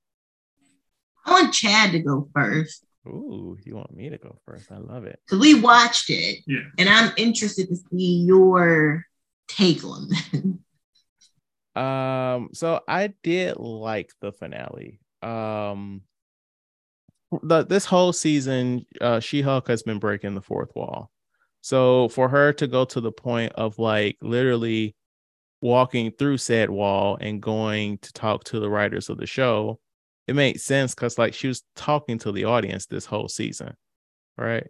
I want Chad to go first. Ooh, you want me to go first? I love it. Because we watched it. Yeah. And I'm interested to see your take on that. Um, so I did like the finale. Um the this whole season, uh She-Hulk has been breaking the fourth wall. So for her to go to the point of like literally walking through said wall and going to talk to the writers of the show, it made sense because like she was talking to the audience this whole season, right?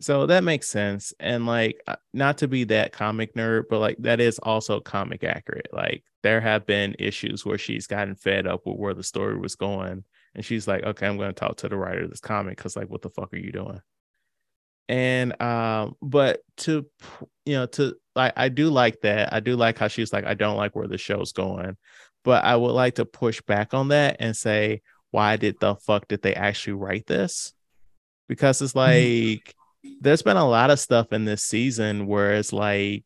So that makes sense. And like, uh, not to be that comic nerd, but like that is also comic accurate. Like, there have been issues where she's gotten fed up with where the story was going. And she's like, okay, I'm going to talk to the writer of this comic because, like, what the fuck are you doing? And, um, but to, you know, to like, I do like that. I do like how she's like, I don't like where the show's going, but I would like to push back on that and say, why did the fuck did they actually write this? Because it's mm-hmm. like, there's been a lot of stuff in this season where it's like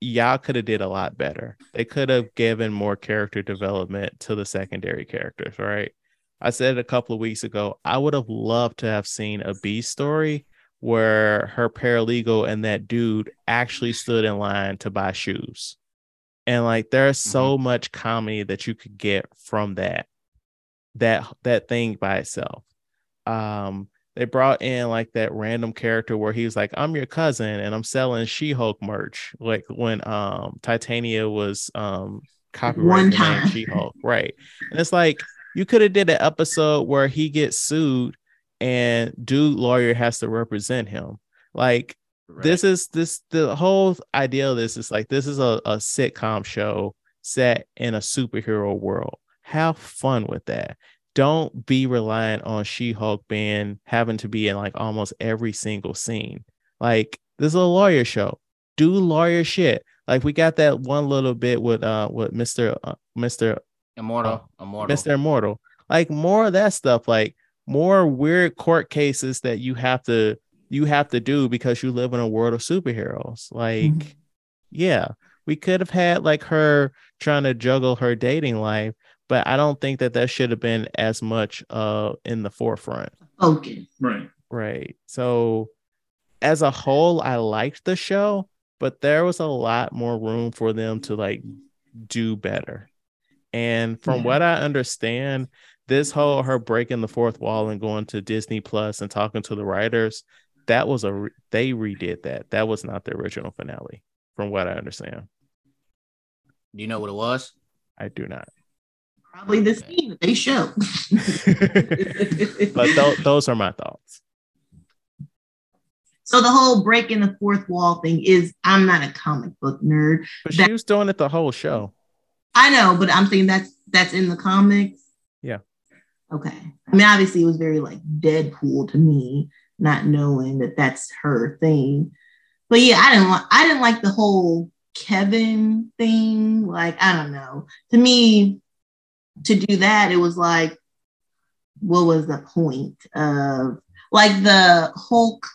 y'all could have did a lot better. They could have given more character development to the secondary characters, right? I said a couple of weeks ago, I would have loved to have seen a B story where her paralegal and that dude actually stood in line to buy shoes. And like there's so much comedy that you could get from that that that thing by itself. Um they brought in like that random character where he was like, I'm your cousin and I'm selling She-Hulk merch. Like when um Titania was um time. She-Hulk. Right. And it's like you could have did an episode where he gets sued and dude lawyer has to represent him. Like this is this the whole idea of this is like this is a, a sitcom show set in a superhero world. Have fun with that. Don't be reliant on She-Hulk being having to be in like almost every single scene. Like this is a lawyer show. Do lawyer shit. Like we got that one little bit with uh with Mr. Uh, Mr. Immortal, immortal. Mr. Immortal. Like more of that stuff, like more weird court cases that you have to you have to do because you live in a world of superheroes. Like, Mhm. yeah, we could have had like her trying to juggle her dating life, but I don't think that that should have been as much uh in the forefront. Okay, Right. Right. So as a whole, I liked the show, but there was a lot more room for them to like do better. And from Yeah. what I understand, this whole her breaking the fourth wall and going to Disney Plus and talking to the writers, that was a re- they redid that. That was not the original finale, from what I understand. Do you know what it was? I do not. Probably the scene that they show. But th- those are my thoughts. so the whole breaking the fourth wall thing is I'm not a comic book nerd. But That- she was doing it the whole show. I know, but I'm saying that's that's in the comics. Yeah. Okay. I mean, obviously, it was very like Deadpool to me, not knowing that that's her thing. But yeah, I didn't like I didn't like the whole Kevin thing. Like, I don't know. To me, to do that, it was like, what was the point of like the Hulk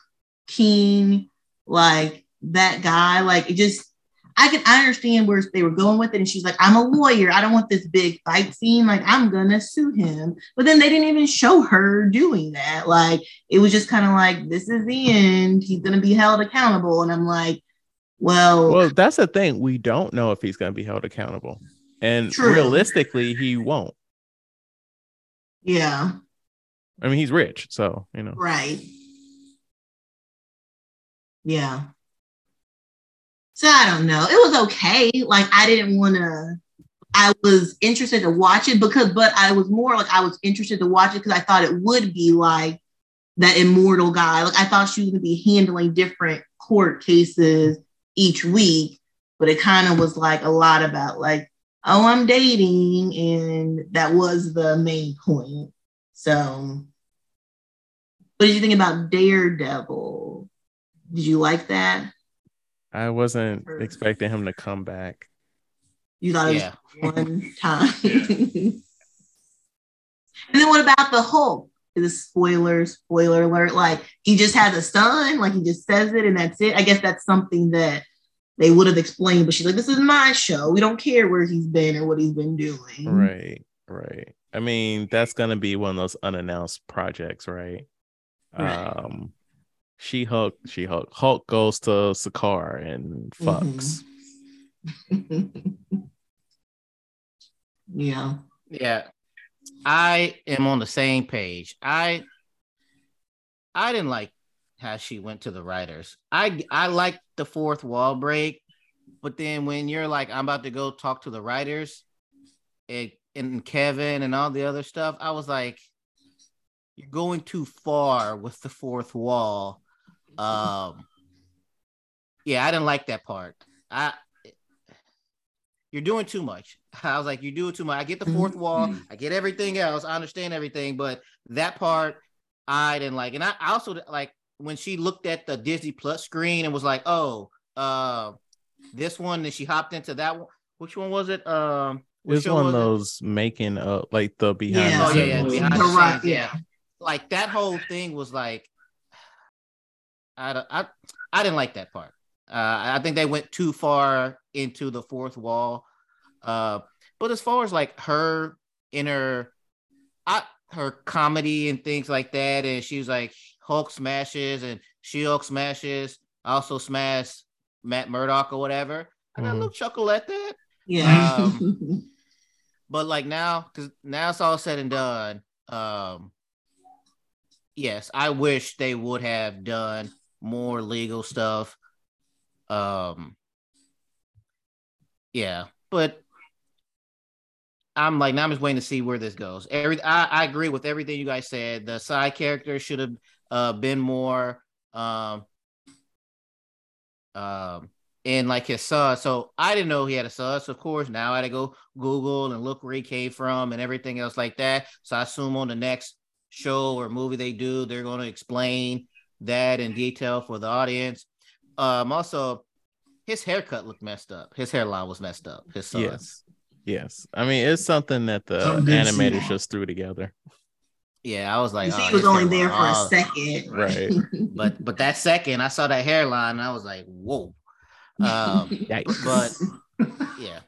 King, like that guy? Like, it just I can I understand where they were going with it. And she's like, I'm a lawyer. I don't want this big fight scene. Like, I'm gonna sue him. But then they didn't even show her doing that. Like, it was just kind of like, this is the end. He's gonna be held accountable. And I'm like, well, Well, that's the thing. We don't know if he's going to be held accountable. And True. realistically, he won't. yeah, I mean, he's rich. So, you know. right. Yeah. So I don't know. It was okay. Like I didn't want to. I was interested to watch it because, but I was more like I was interested to watch it because I thought it would be like that immortal guy. Like I thought she was gonna be handling different court cases each week, but it kind of was like a lot about like, oh, I'm dating, and that was the main point. So, What did you think about Daredevil? Did you like that? I wasn't Or- expecting him to come back. You thought it was one time. and then what about the Hulk? Is it spoiler, spoiler alert? Like he just has a son, like he just says it and that's it. I guess that's something that they would have explained, but she's like, This is my show. We don't care where he's been or what he's been doing. Right, right. I mean, that's gonna be one of those unannounced projects, right? Right. Um She Hulk, She Hulk. Hulk goes to Sakaar and fucks. yeah. Yeah. I am on the same page. I I didn't like how she went to the writers. I I like the fourth wall break, but then when you're like, I'm about to go talk to the writers and, and Kevin and all the other stuff, I was like, you're going too far with the fourth wall. Um yeah, I didn't like that part. I you're doing too much. I was like, you're doing too much. I get the fourth wall, I get everything else, I understand everything, but that part I didn't like. And I I also like when she looked at the Disney Plus screen and was like, oh, uh, this one, and she hopped into that one. Which one was it? Um, what It's one of was it? those making up like the behind Yeah. Oh the yeah, yeah, scenes. behind the The right- yeah. yeah. Like that whole thing was like, I I I didn't like that part. Uh, I think they went too far into the fourth wall. Uh, but as far as like her inner, I her comedy and things like that, and she was like Hulk smashes and She Hulk smashes, also smash Matt Murdock or whatever. I got a Mhm. little chuckle at that. Yeah. Um, But like now, because now it's all said and done. Um, yes, I wish they would have done more legal stuff. Um, yeah, but I'm like now I'm just waiting to see where this goes. Every I, I agree with everything you guys said. The side character should have uh been more um um and like his son. So I didn't know he had a son. So of course now I had to go Google and look where he came from and everything else like that. So I assume on the next show or movie they do, they're going to explain that in detail for the audience. Um, also, his haircut looked messed up. His hairline was messed up. His son. Yes. Yes. I mean, it's something that the Something animators just threw together. Yeah, I was like, You oh, he was only there for hairline, a second. Right. But but that second, I saw that hairline, and I was like, whoa. Um, but yeah,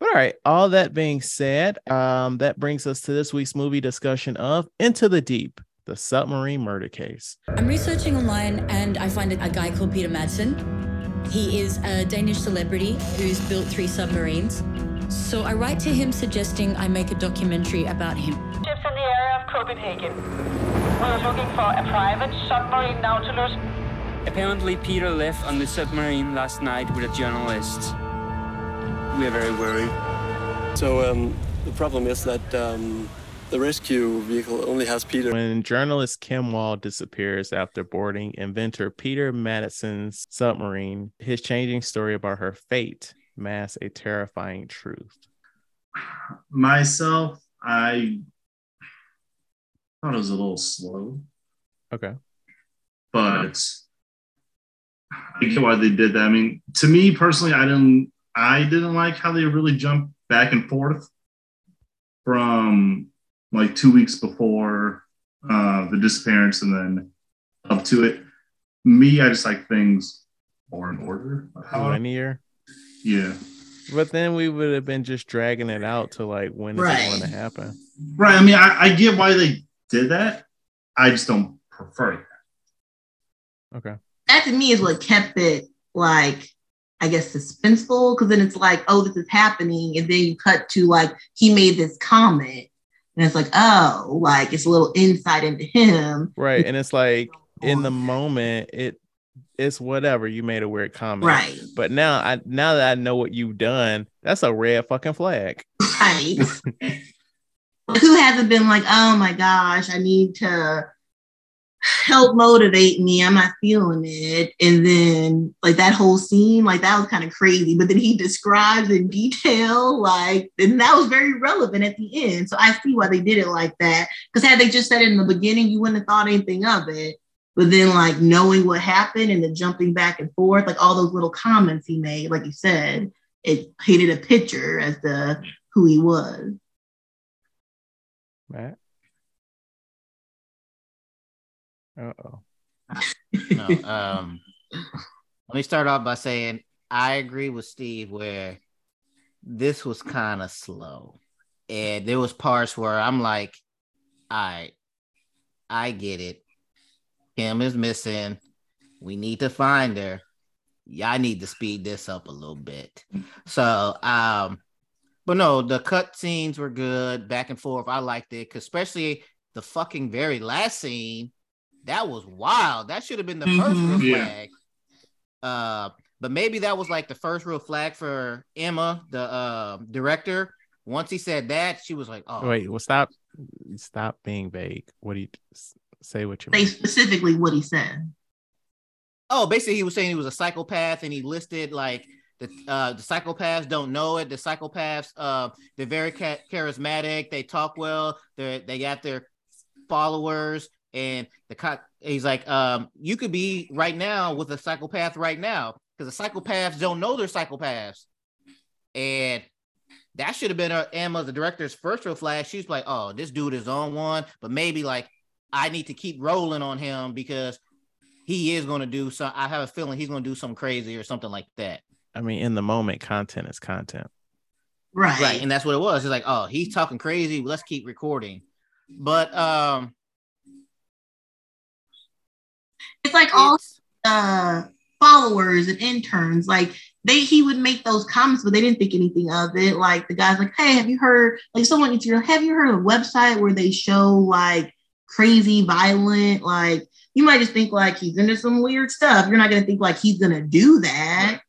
But all right. All that being said, um, that brings us to this week's movie discussion of Into the Deep, the submarine murder case. I'm researching online and I find a guy called Peter Madsen. He is a Danish celebrity who's built three submarines. So I write to him suggesting I make a documentary about him. Ships in the area of Copenhagen. We're looking for a private submarine Nautilus. Apparently, Peter left on the submarine last night with a journalist. We are very worried. So um, the problem is that um, the rescue vehicle only has Peter. When journalist Kim Wall disappears after boarding inventor Peter Madsen's submarine, his changing story about her fate masks a terrifying truth. Myself, I thought it was a little slow, Okay. but I get why they did that. I mean, to me personally, I didn't I didn't like how they really jumped back and forth from like two weeks before uh, the disappearance and then up to it. Me, I just like things more in order. How- Linear. yeah. But then we would have been just dragging it out to like when is Right. it going to happen? Right. I mean, I, I get why they did that. I just don't prefer it. Okay. that to me is what kept it like I guess suspenseful because then it's like, oh, this is happening, and then you cut to like he made this comment, and it's like, oh, like it's a little insight into him, Right. And it's like in the moment, it it's whatever. You made a weird comment. right? But now I now that I know what you've done, that's a red fucking flag. Right. Who hasn't been like, oh my gosh, I need to help motivate me. I'm not feeling it. And then like that whole scene, like that was kind of crazy. But then he describes in detail, like, and that was very relevant at the end. So I see why they did it like that. Because had they just said it in the beginning, you wouldn't have thought anything of it. But then like knowing what happened and the jumping back and forth, like all those little comments he made, like you said, it painted a picture as to who he was. Matt. Oh. no, um, let me start off by saying I agree with Steve where this was kind of slow, and there was parts where I'm like, "All right, I get it. Kim is missing. We need to find her. I need to speed this up a little bit." So, um, but no, the cut scenes were good, back and forth. I liked it, especially the fucking very last scene that was wild. That should have been the first Mhm. real Yeah. flag. Uh, but maybe that was like the first real flag for Emma, the uh, director. Once he said that, she was like, "Oh, Wait, well, stop, stop being vague. What do you say? What you Say mean? specifically what he said. oh." Basically, he was saying he was a psychopath, and he listed like the uh, the psychopaths don't know it. The psychopaths, uh, they're very cha- charismatic. They talk well. They they got their followers, and the co- he's like, um, you could be right now with a psychopath right now because the psychopaths don't know they're psychopaths, and that should have been her Emma, the director's first real flash. She's like, oh, this dude is on one, but maybe like I need to keep rolling on him because he is going to do some. I have a feeling he's going to do something crazy or something like that. I mean, in the moment, content is content. Right. Right. And that's what it was. It's like, oh, he's talking crazy. Let's keep recording. But um It's like all uh followers and interns, like they he would make those comments, but they didn't think anything of it. Like the guy's like, Hey, have you heard like someone if you have you heard of a website where they show like crazy violent, like you might just think like he's into some weird stuff. You're not gonna think like he's gonna do that.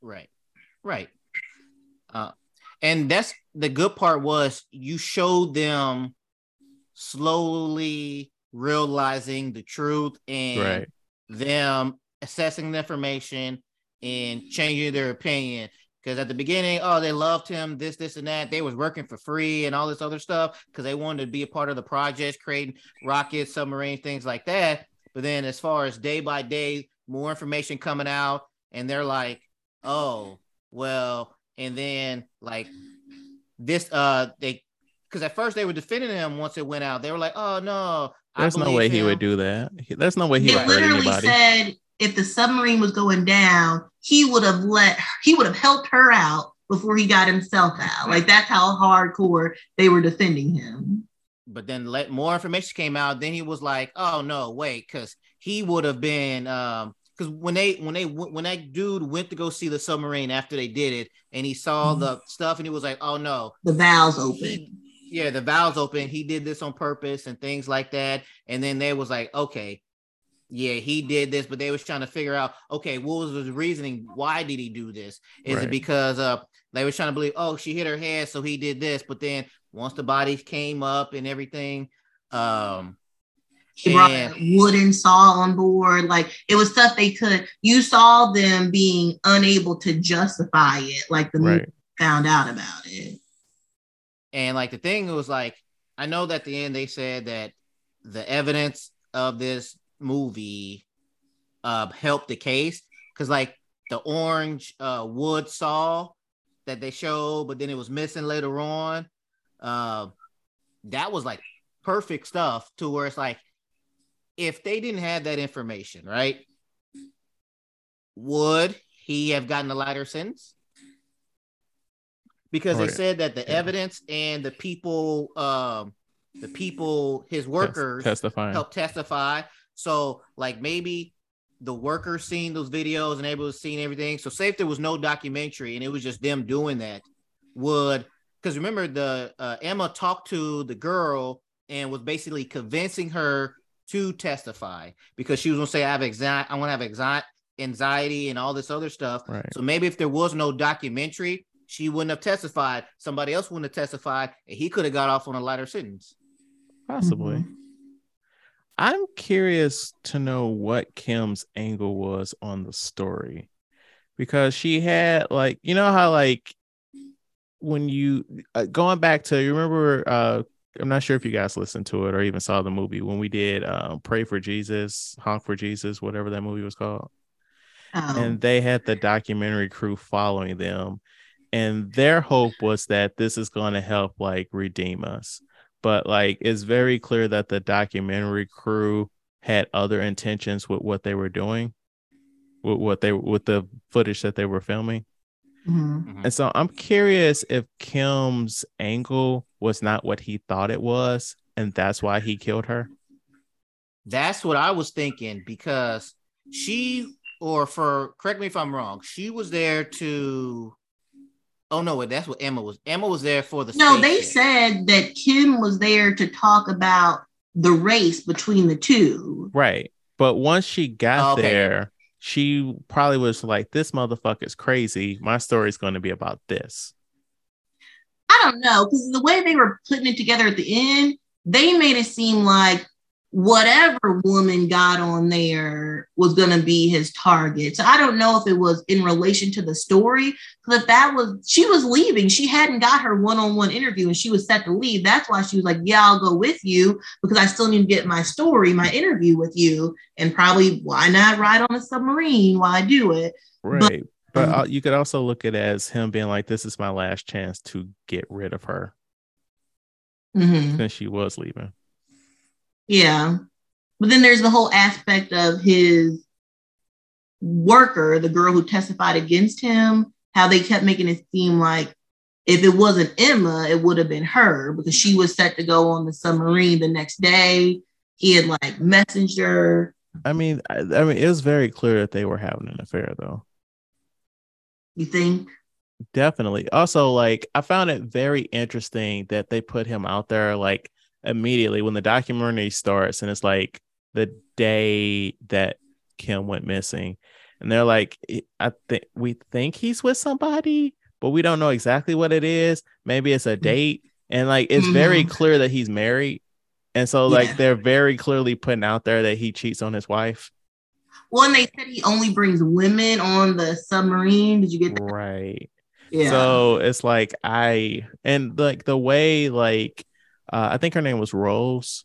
right. Right. Uh and that's the good part was you showed them slowly realizing the truth and Right. them assessing the information and changing their opinion. Because at the beginning, oh, they loved him, this, this, and that. They was working for free and all this other stuff because they wanted to be a part of the project, creating rockets, submarines, things like that. But then, as far as day by day, more information coming out, and they're like, oh, well, and then like this, uh, they because at first they were defending him once it went out. They were like, oh no, There's no believe way he would do that. He- There's no way he would it hurt literally anybody. said if the submarine was going down, he would have let he would have helped her out before he got himself out. Like that's how hardcore they were defending him. but then let more information came out then he was like oh no wait because he would have been um because when they when they when that dude went to go see the submarine after they did it and he saw the stuff and he was like oh no The valves he- open. Yeah the valves open he did this on purpose and things like that and then they was like okay yeah he did this but they was trying to figure out okay what was his reasoning why did he do this is Right. it because uh they was trying to believe oh she hit her head so he did this but then once the bodies came up and everything um He brought and- a wooden saw on board. Like it was stuff they could. You saw them being unable to justify it. Like the movie Right. found out about it. And like the thing was like, I know that at the end they said that the evidence of this movie uh helped the case because like the orange uh wood saw that they showed, but then it was missing later on. Uh, that was like perfect stuff to where it's like if they didn't have that information, right? Would he have gotten a lighter sentence? Because they said that the Yeah. evidence and the people, um, the people, his workers testifying. help testify. So, like maybe the workers seen those videos and able to see everything. So, say if there was no documentary and it was just them doing that, would because remember the uh, Emma talked to the girl and was basically convincing her to testify because she was gonna say I have anxiety, I want to have anxiety, anxiety and all this other stuff. Right. So maybe if there was no documentary, she wouldn't have testified. Somebody else wouldn't have testified, and he could have got off on a lighter sentence. Possibly. I'm curious to know what Kim's angle was on the story because she had like you know how like when you uh, going back to you remember uh I'm not sure if you guys listened to it or even saw the movie when we did um, Pray for Jesus, Honk for Jesus, whatever that movie was called. Oh. And they had the documentary crew following them. And their hope was that this is going to help like redeem us. But like it's very clear that the documentary crew had other intentions with what they were doing, with what they with the footage that they were filming. Mhm. And so I'm curious if Kim's angle was not what he thought it was, and that's why he killed her. That's what I was thinking because she, or for correct me if I'm wrong, she was there to. Oh no, wait, that's what Emma was. Emma was there for the. No, they spaceship. said that Kim was there to talk about the race between the two. Right. But once she got okay. there, she probably was like, This motherfucker's crazy. My story's going to be about this. I don't know because the way they were putting it together at the end, they made it seem like whatever woman got on there was going to be his target. So I don't know if it was in relation to the story. Because if that was, she was leaving. She hadn't got her one-on-one interview and she was set to leave. That's why she was like, "Yeah, I'll go with you because I still need to get my story, my interview with you, and probably why not ride on a submarine while I do it." Right. But, um, uh, you could also look at it as him being like, This is my last chance to get rid of her Mhm. since she was leaving. Yeah. But then there's the whole aspect of his worker, the girl who testified against him, how they kept making it seem like if it wasn't Emma, it would have been her because she was set to go on the submarine the next day. He had like messenger. I mean, I, I mean, it was very clear that they were having an affair, though. You think? Definitely. Also, like, I found it very interesting that they put him out there like immediately when the documentary starts, and it's like the day that Kim went missing, and they're like, I think we think he's with somebody, but we don't know exactly what it is. Maybe it's a date, and like it's very Mhm. clear that he's married, and so like Yeah. they're very clearly putting out there that he cheats on his wife. Well, and they said he only brings women on the submarine. Did you get that? Right. Yeah. So it's like I and like the way like uh, I think her name was Rose.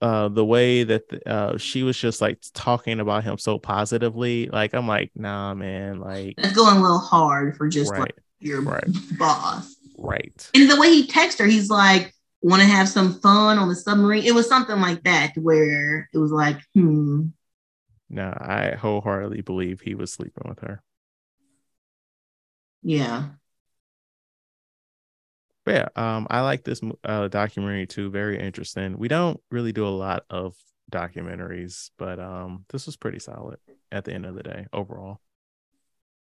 Uh, the way that uh, she was just like talking about him so positively, like I'm like, nah, man, like That's going a little hard for just right, like your right. boss. right, And the way he texted her, he's like, want to have some fun on the submarine. It was something like that where it was like, hmm. no, I wholeheartedly believe he was sleeping with her. Yeah. But yeah, um, I like this uh, documentary too. Very interesting. We don't really do a lot of documentaries, but um, this was pretty solid at the end of the day overall.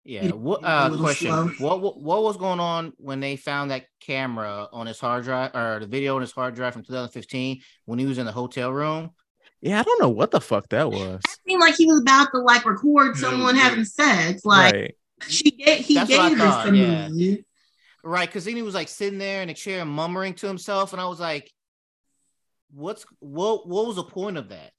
Yeah. What was uh question? slow. What, what what was going on when they found that camera on his hard drive or the video on his hard drive from 2015 when he was in the hotel room? Yeah, I don't know what the fuck that was. It seemed like he was about to like record someone having sex. Like right. she gave he That's gave this thought, to yeah. Me. Right, because then he was like sitting there in a chair murmuring to himself, and I was like, "What's what? What was the point of that?"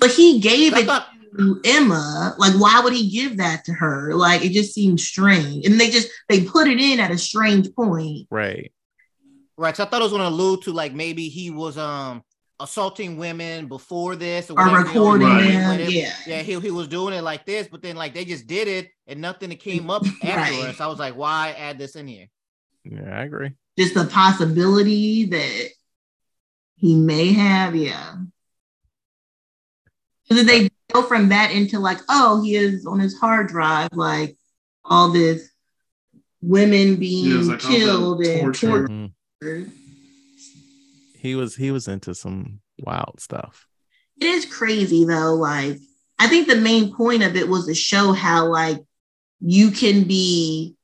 But he gave it thought- to Emma. Like, why would he give that to her? Like, it just seemed strange. And they just they put it in at a strange point. Right. Right, so I thought it was going to allude to like maybe he was um assaulting women before this or, Or whatever he always recording did them, with it. yeah. yeah, he he was doing it like this, but then like they just did it and nothing that came up afterwards. I was like, why add this in here? Yeah, I agree. Just the possibility that he may have, yeah. So then they go from that into like, oh, he is on his hard drive, like all this women being Yeah, like killed and torture. Tortured. Mm-hmm. He was he was into some wild stuff. It is crazy though. Like, I think the main point of it was to show how like you can be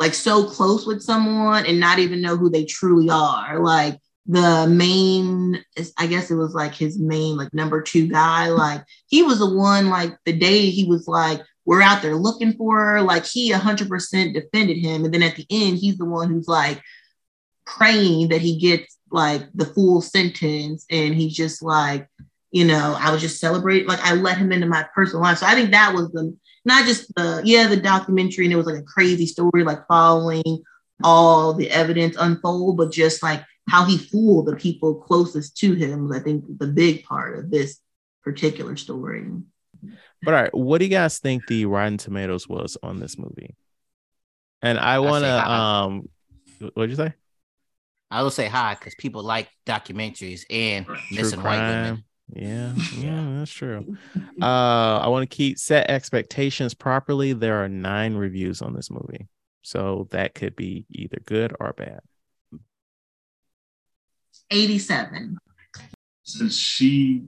like so close with someone and not even know who they truly are. Like the main, I guess it was like his main like number two guy. Like he was the one like the day he was like, we're out there looking for her. Like he 100% defended him, and then at the end, he's the one who's like praying that he gets like the full sentence, and he's just like you know, I was just celebrating, like I let him into my personal life. So I think that was the not just the yeah, the documentary, and it was like a crazy story, like following all the evidence unfold, but just like how he fooled the people closest to him was, I think, the big part of this particular story. But all right, what do you guys think the Rotten Tomatoes was on this movie? And I want to, um, what'd you say? I will say hi because people like documentaries and True missing white women. Crime. Yeah, yeah, that's true. Uh, I want to keep set expectations properly. There are nine reviews on this movie, so that could be either good or bad. 87. Since she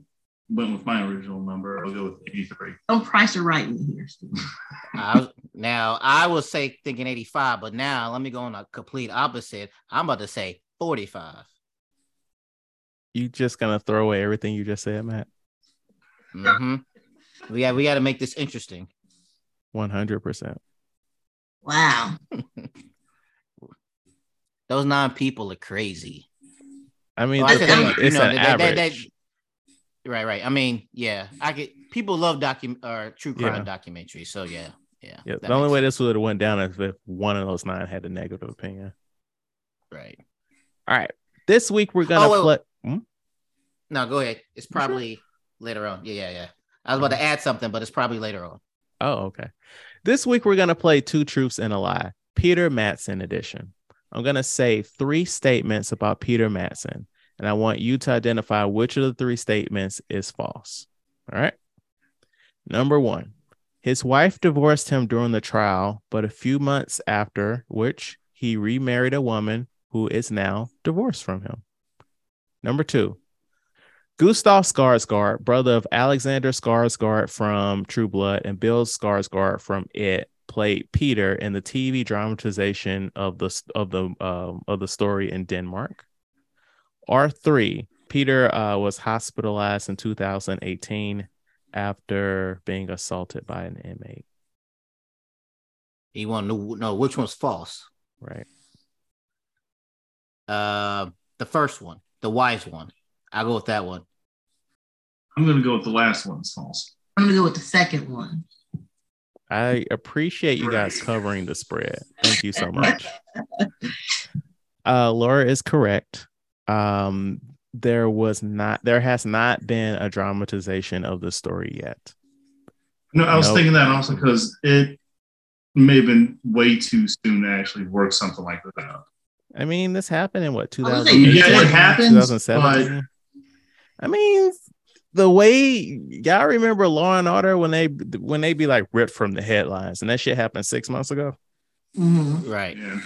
went with my original number, I'll go with 83. Don't price her right in here, Steve. I was, now I was say thinking 85, but now let me go on a complete opposite. I'm about to say 45. You just gonna throw away everything you just said, Matt? hmm We got we got to make this interesting. One hundred percent. Wow. Those nine people are crazy. I mean, Well, I thing- that, you it's know, an that- that- average. that- right, right. I mean, yeah, I get people love docu or true crime Yeah. documentaries. So yeah, yeah. yeah, the only makes way this would have went down is if one of those nine had a negative opinion. right. All right, this week we're gonna Oh, wait, play. Hmm? No, go ahead. It's probably later on. Yeah, yeah, yeah. I was about to add something, but it's probably later on. Oh, okay. This week we're gonna play two truths and a lie, Peter Madsen edition. I'm gonna say three statements about Peter Madsen, and I want you to identify which of the three statements is false. All right. Number one, his wife divorced him during the trial, but a few months after which he remarried a woman who is now divorced from him. Number two, Gustav Skarsgård, brother of Alexander Skarsgård from True Blood and Bill Skarsgård from It, played Peter in the TV dramatization of the of the um, of the story in Denmark. R three, Peter uh, was hospitalized in 2018 after being assaulted by an inmate. You want to know which one's false? Right. Uh, the first one, the wise one. I'll go with that one. I'm going to go with the last one, false. I'm gonna go with the second one. I appreciate you guys covering the spread. Thank you so much. Uh, Laura is correct. Um, there was not, there has not been a dramatization of the story yet. No, I was Nope. thinking that also because it may have been way too soon to actually work something like that out. I mean, this happened in what I was 2018, like, Yeah, it happens, 2017. I mean, the way y'all remember Law and Order when they when they be like ripped from the headlines, and that shit happened six months ago. Mhm. Right. Yeah.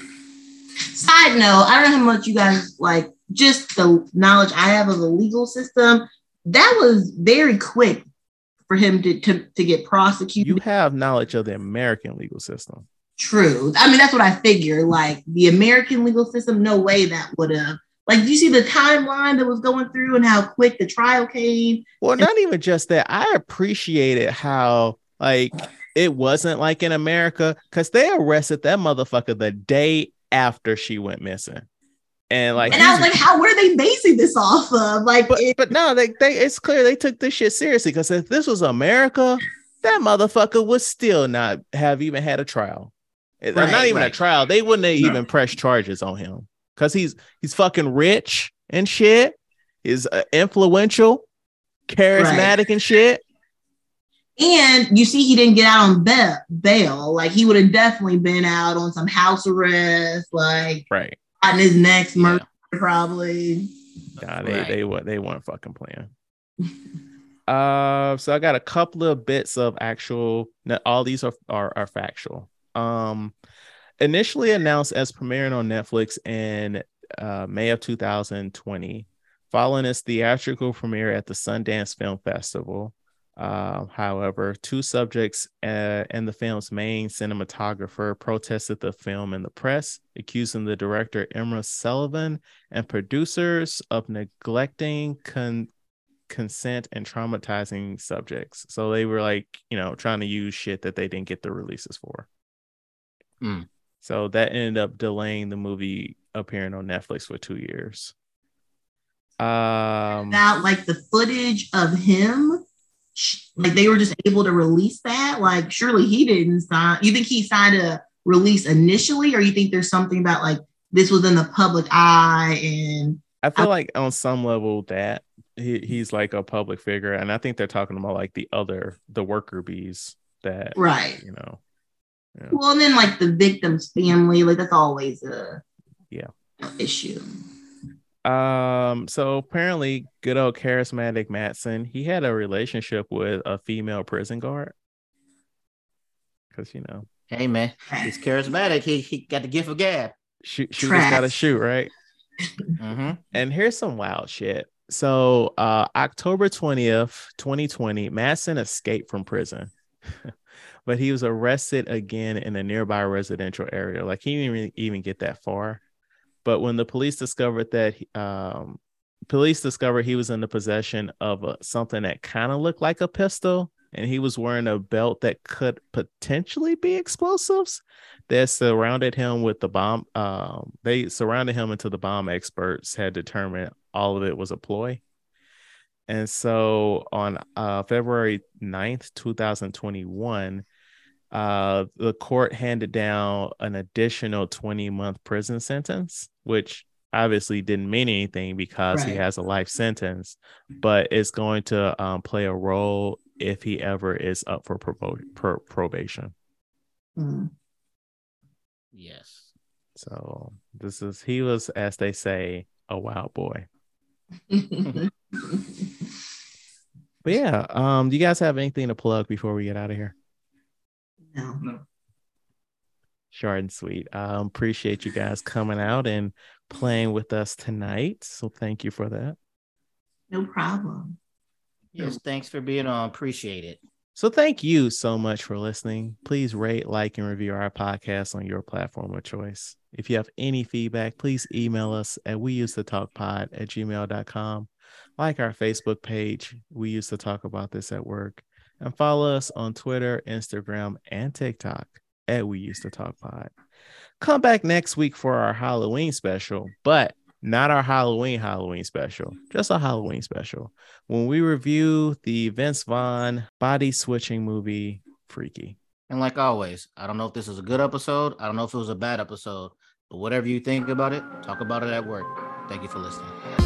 Side note, I don't know how much you guys like just the knowledge I have of the legal system. That was very quick for him to to, to get prosecuted. You have knowledge of the American legal system. True. I mean, that's what I figure. Like the American legal system, no way that would have. Like, do you see the timeline that was going through and how quick the trial came? Well, not even just that. I appreciated how like it wasn't like in America because they arrested that motherfucker the day after she went missing, and like, And I was like, how were they basing this off of? Like, but it- but no, they they it's clear they took this shit seriously because if this was America, that motherfucker would still not have even had a trial. Right, not even a trial. They wouldn't have No. even press charges on him because he's he's fucking rich and shit. Is uh, influential, charismatic and shit. and you see, he didn't get out on bail. bail. Like, he would have definitely been out on some house arrest, like Right. on his next Yeah. murder, probably. Nah, they Right. they weren't they weren't fucking playing. uh, so I got a couple of bits of actual. All these are are, are factual. Um, initially announced as premiering on Netflix in uh, May of 2020, following its theatrical premiere at the Sundance Film Festival. Uh, however, two subjects uh, and the film's main cinematographer protested the film in the press, accusing the director Emma Sullivan and producers of neglecting con- consent and traumatizing subjects. So they were like, you know, trying to use shit that they didn't get the releases for. Hmm. So that ended up delaying the movie appearing on Netflix for two years. Um, about like the footage of him? Like they were just able to release that? Like surely he didn't sign. You think he signed a release initially, or you think there's something about like this was in the public eye and I feel like on some level that he, he's like a public figure, and I think they're talking about like the other the worker bees that right? you know. Yeah. Well, and then like the victim's family, like that's always a Yeah. issue. Um, so apparently, good old charismatic Madsen, he had a relationship with a female prison guard. Cause you know, Hey man, he's charismatic. He he got the gift of gab. shoot, shoot just gotta Trash. shoot, right? Mm-hmm. And here's some wild shit. So, uh, October 20th, 2020, Madsen escaped from prison, but he was arrested again in a nearby residential area. Like, he didn't even, even get that far. But when the police discovered that, um, police discovered he was in the possession of a, something that kind of looked like a pistol, and he was wearing a belt that could potentially be explosives. They surrounded him with the bomb. Um, they surrounded him until the bomb experts had determined all of it was a ploy. And so on uh, February 9th, 2021, uh, the court handed down an additional 20 month prison sentence, which obviously didn't mean anything because he has a life sentence, but it's going to um, play a role if he ever is up for probo- pro- probation. Mm. Yes. So this is he was, as they say, a wild boy. But yeah, um, do you guys have anything to plug before we get out of here? no. No. Short and sweet. Um, appreciate you guys coming out and playing with us tonight. So thank you for that. No problem. Yes. Thanks for being on. Appreciate it. So thank you so much for listening. Please rate, like, and review our podcast on your platform of choice. If you have any feedback, please email us at we used to talk pod at gmail.com. Like our Facebook page. We used to talk about this at work. And follow us on Twitter, Instagram, and TikTok at we used to talk pod. Come back next week for our Halloween special, but not our Halloween Halloween special, just a Halloween special when we review the Vince Vaughn body switching movie Freaky. And like always, I don't know if this is a good episode. I don't know if it was a bad episode, but whatever you think about it, talk about it at work. Thank you for listening.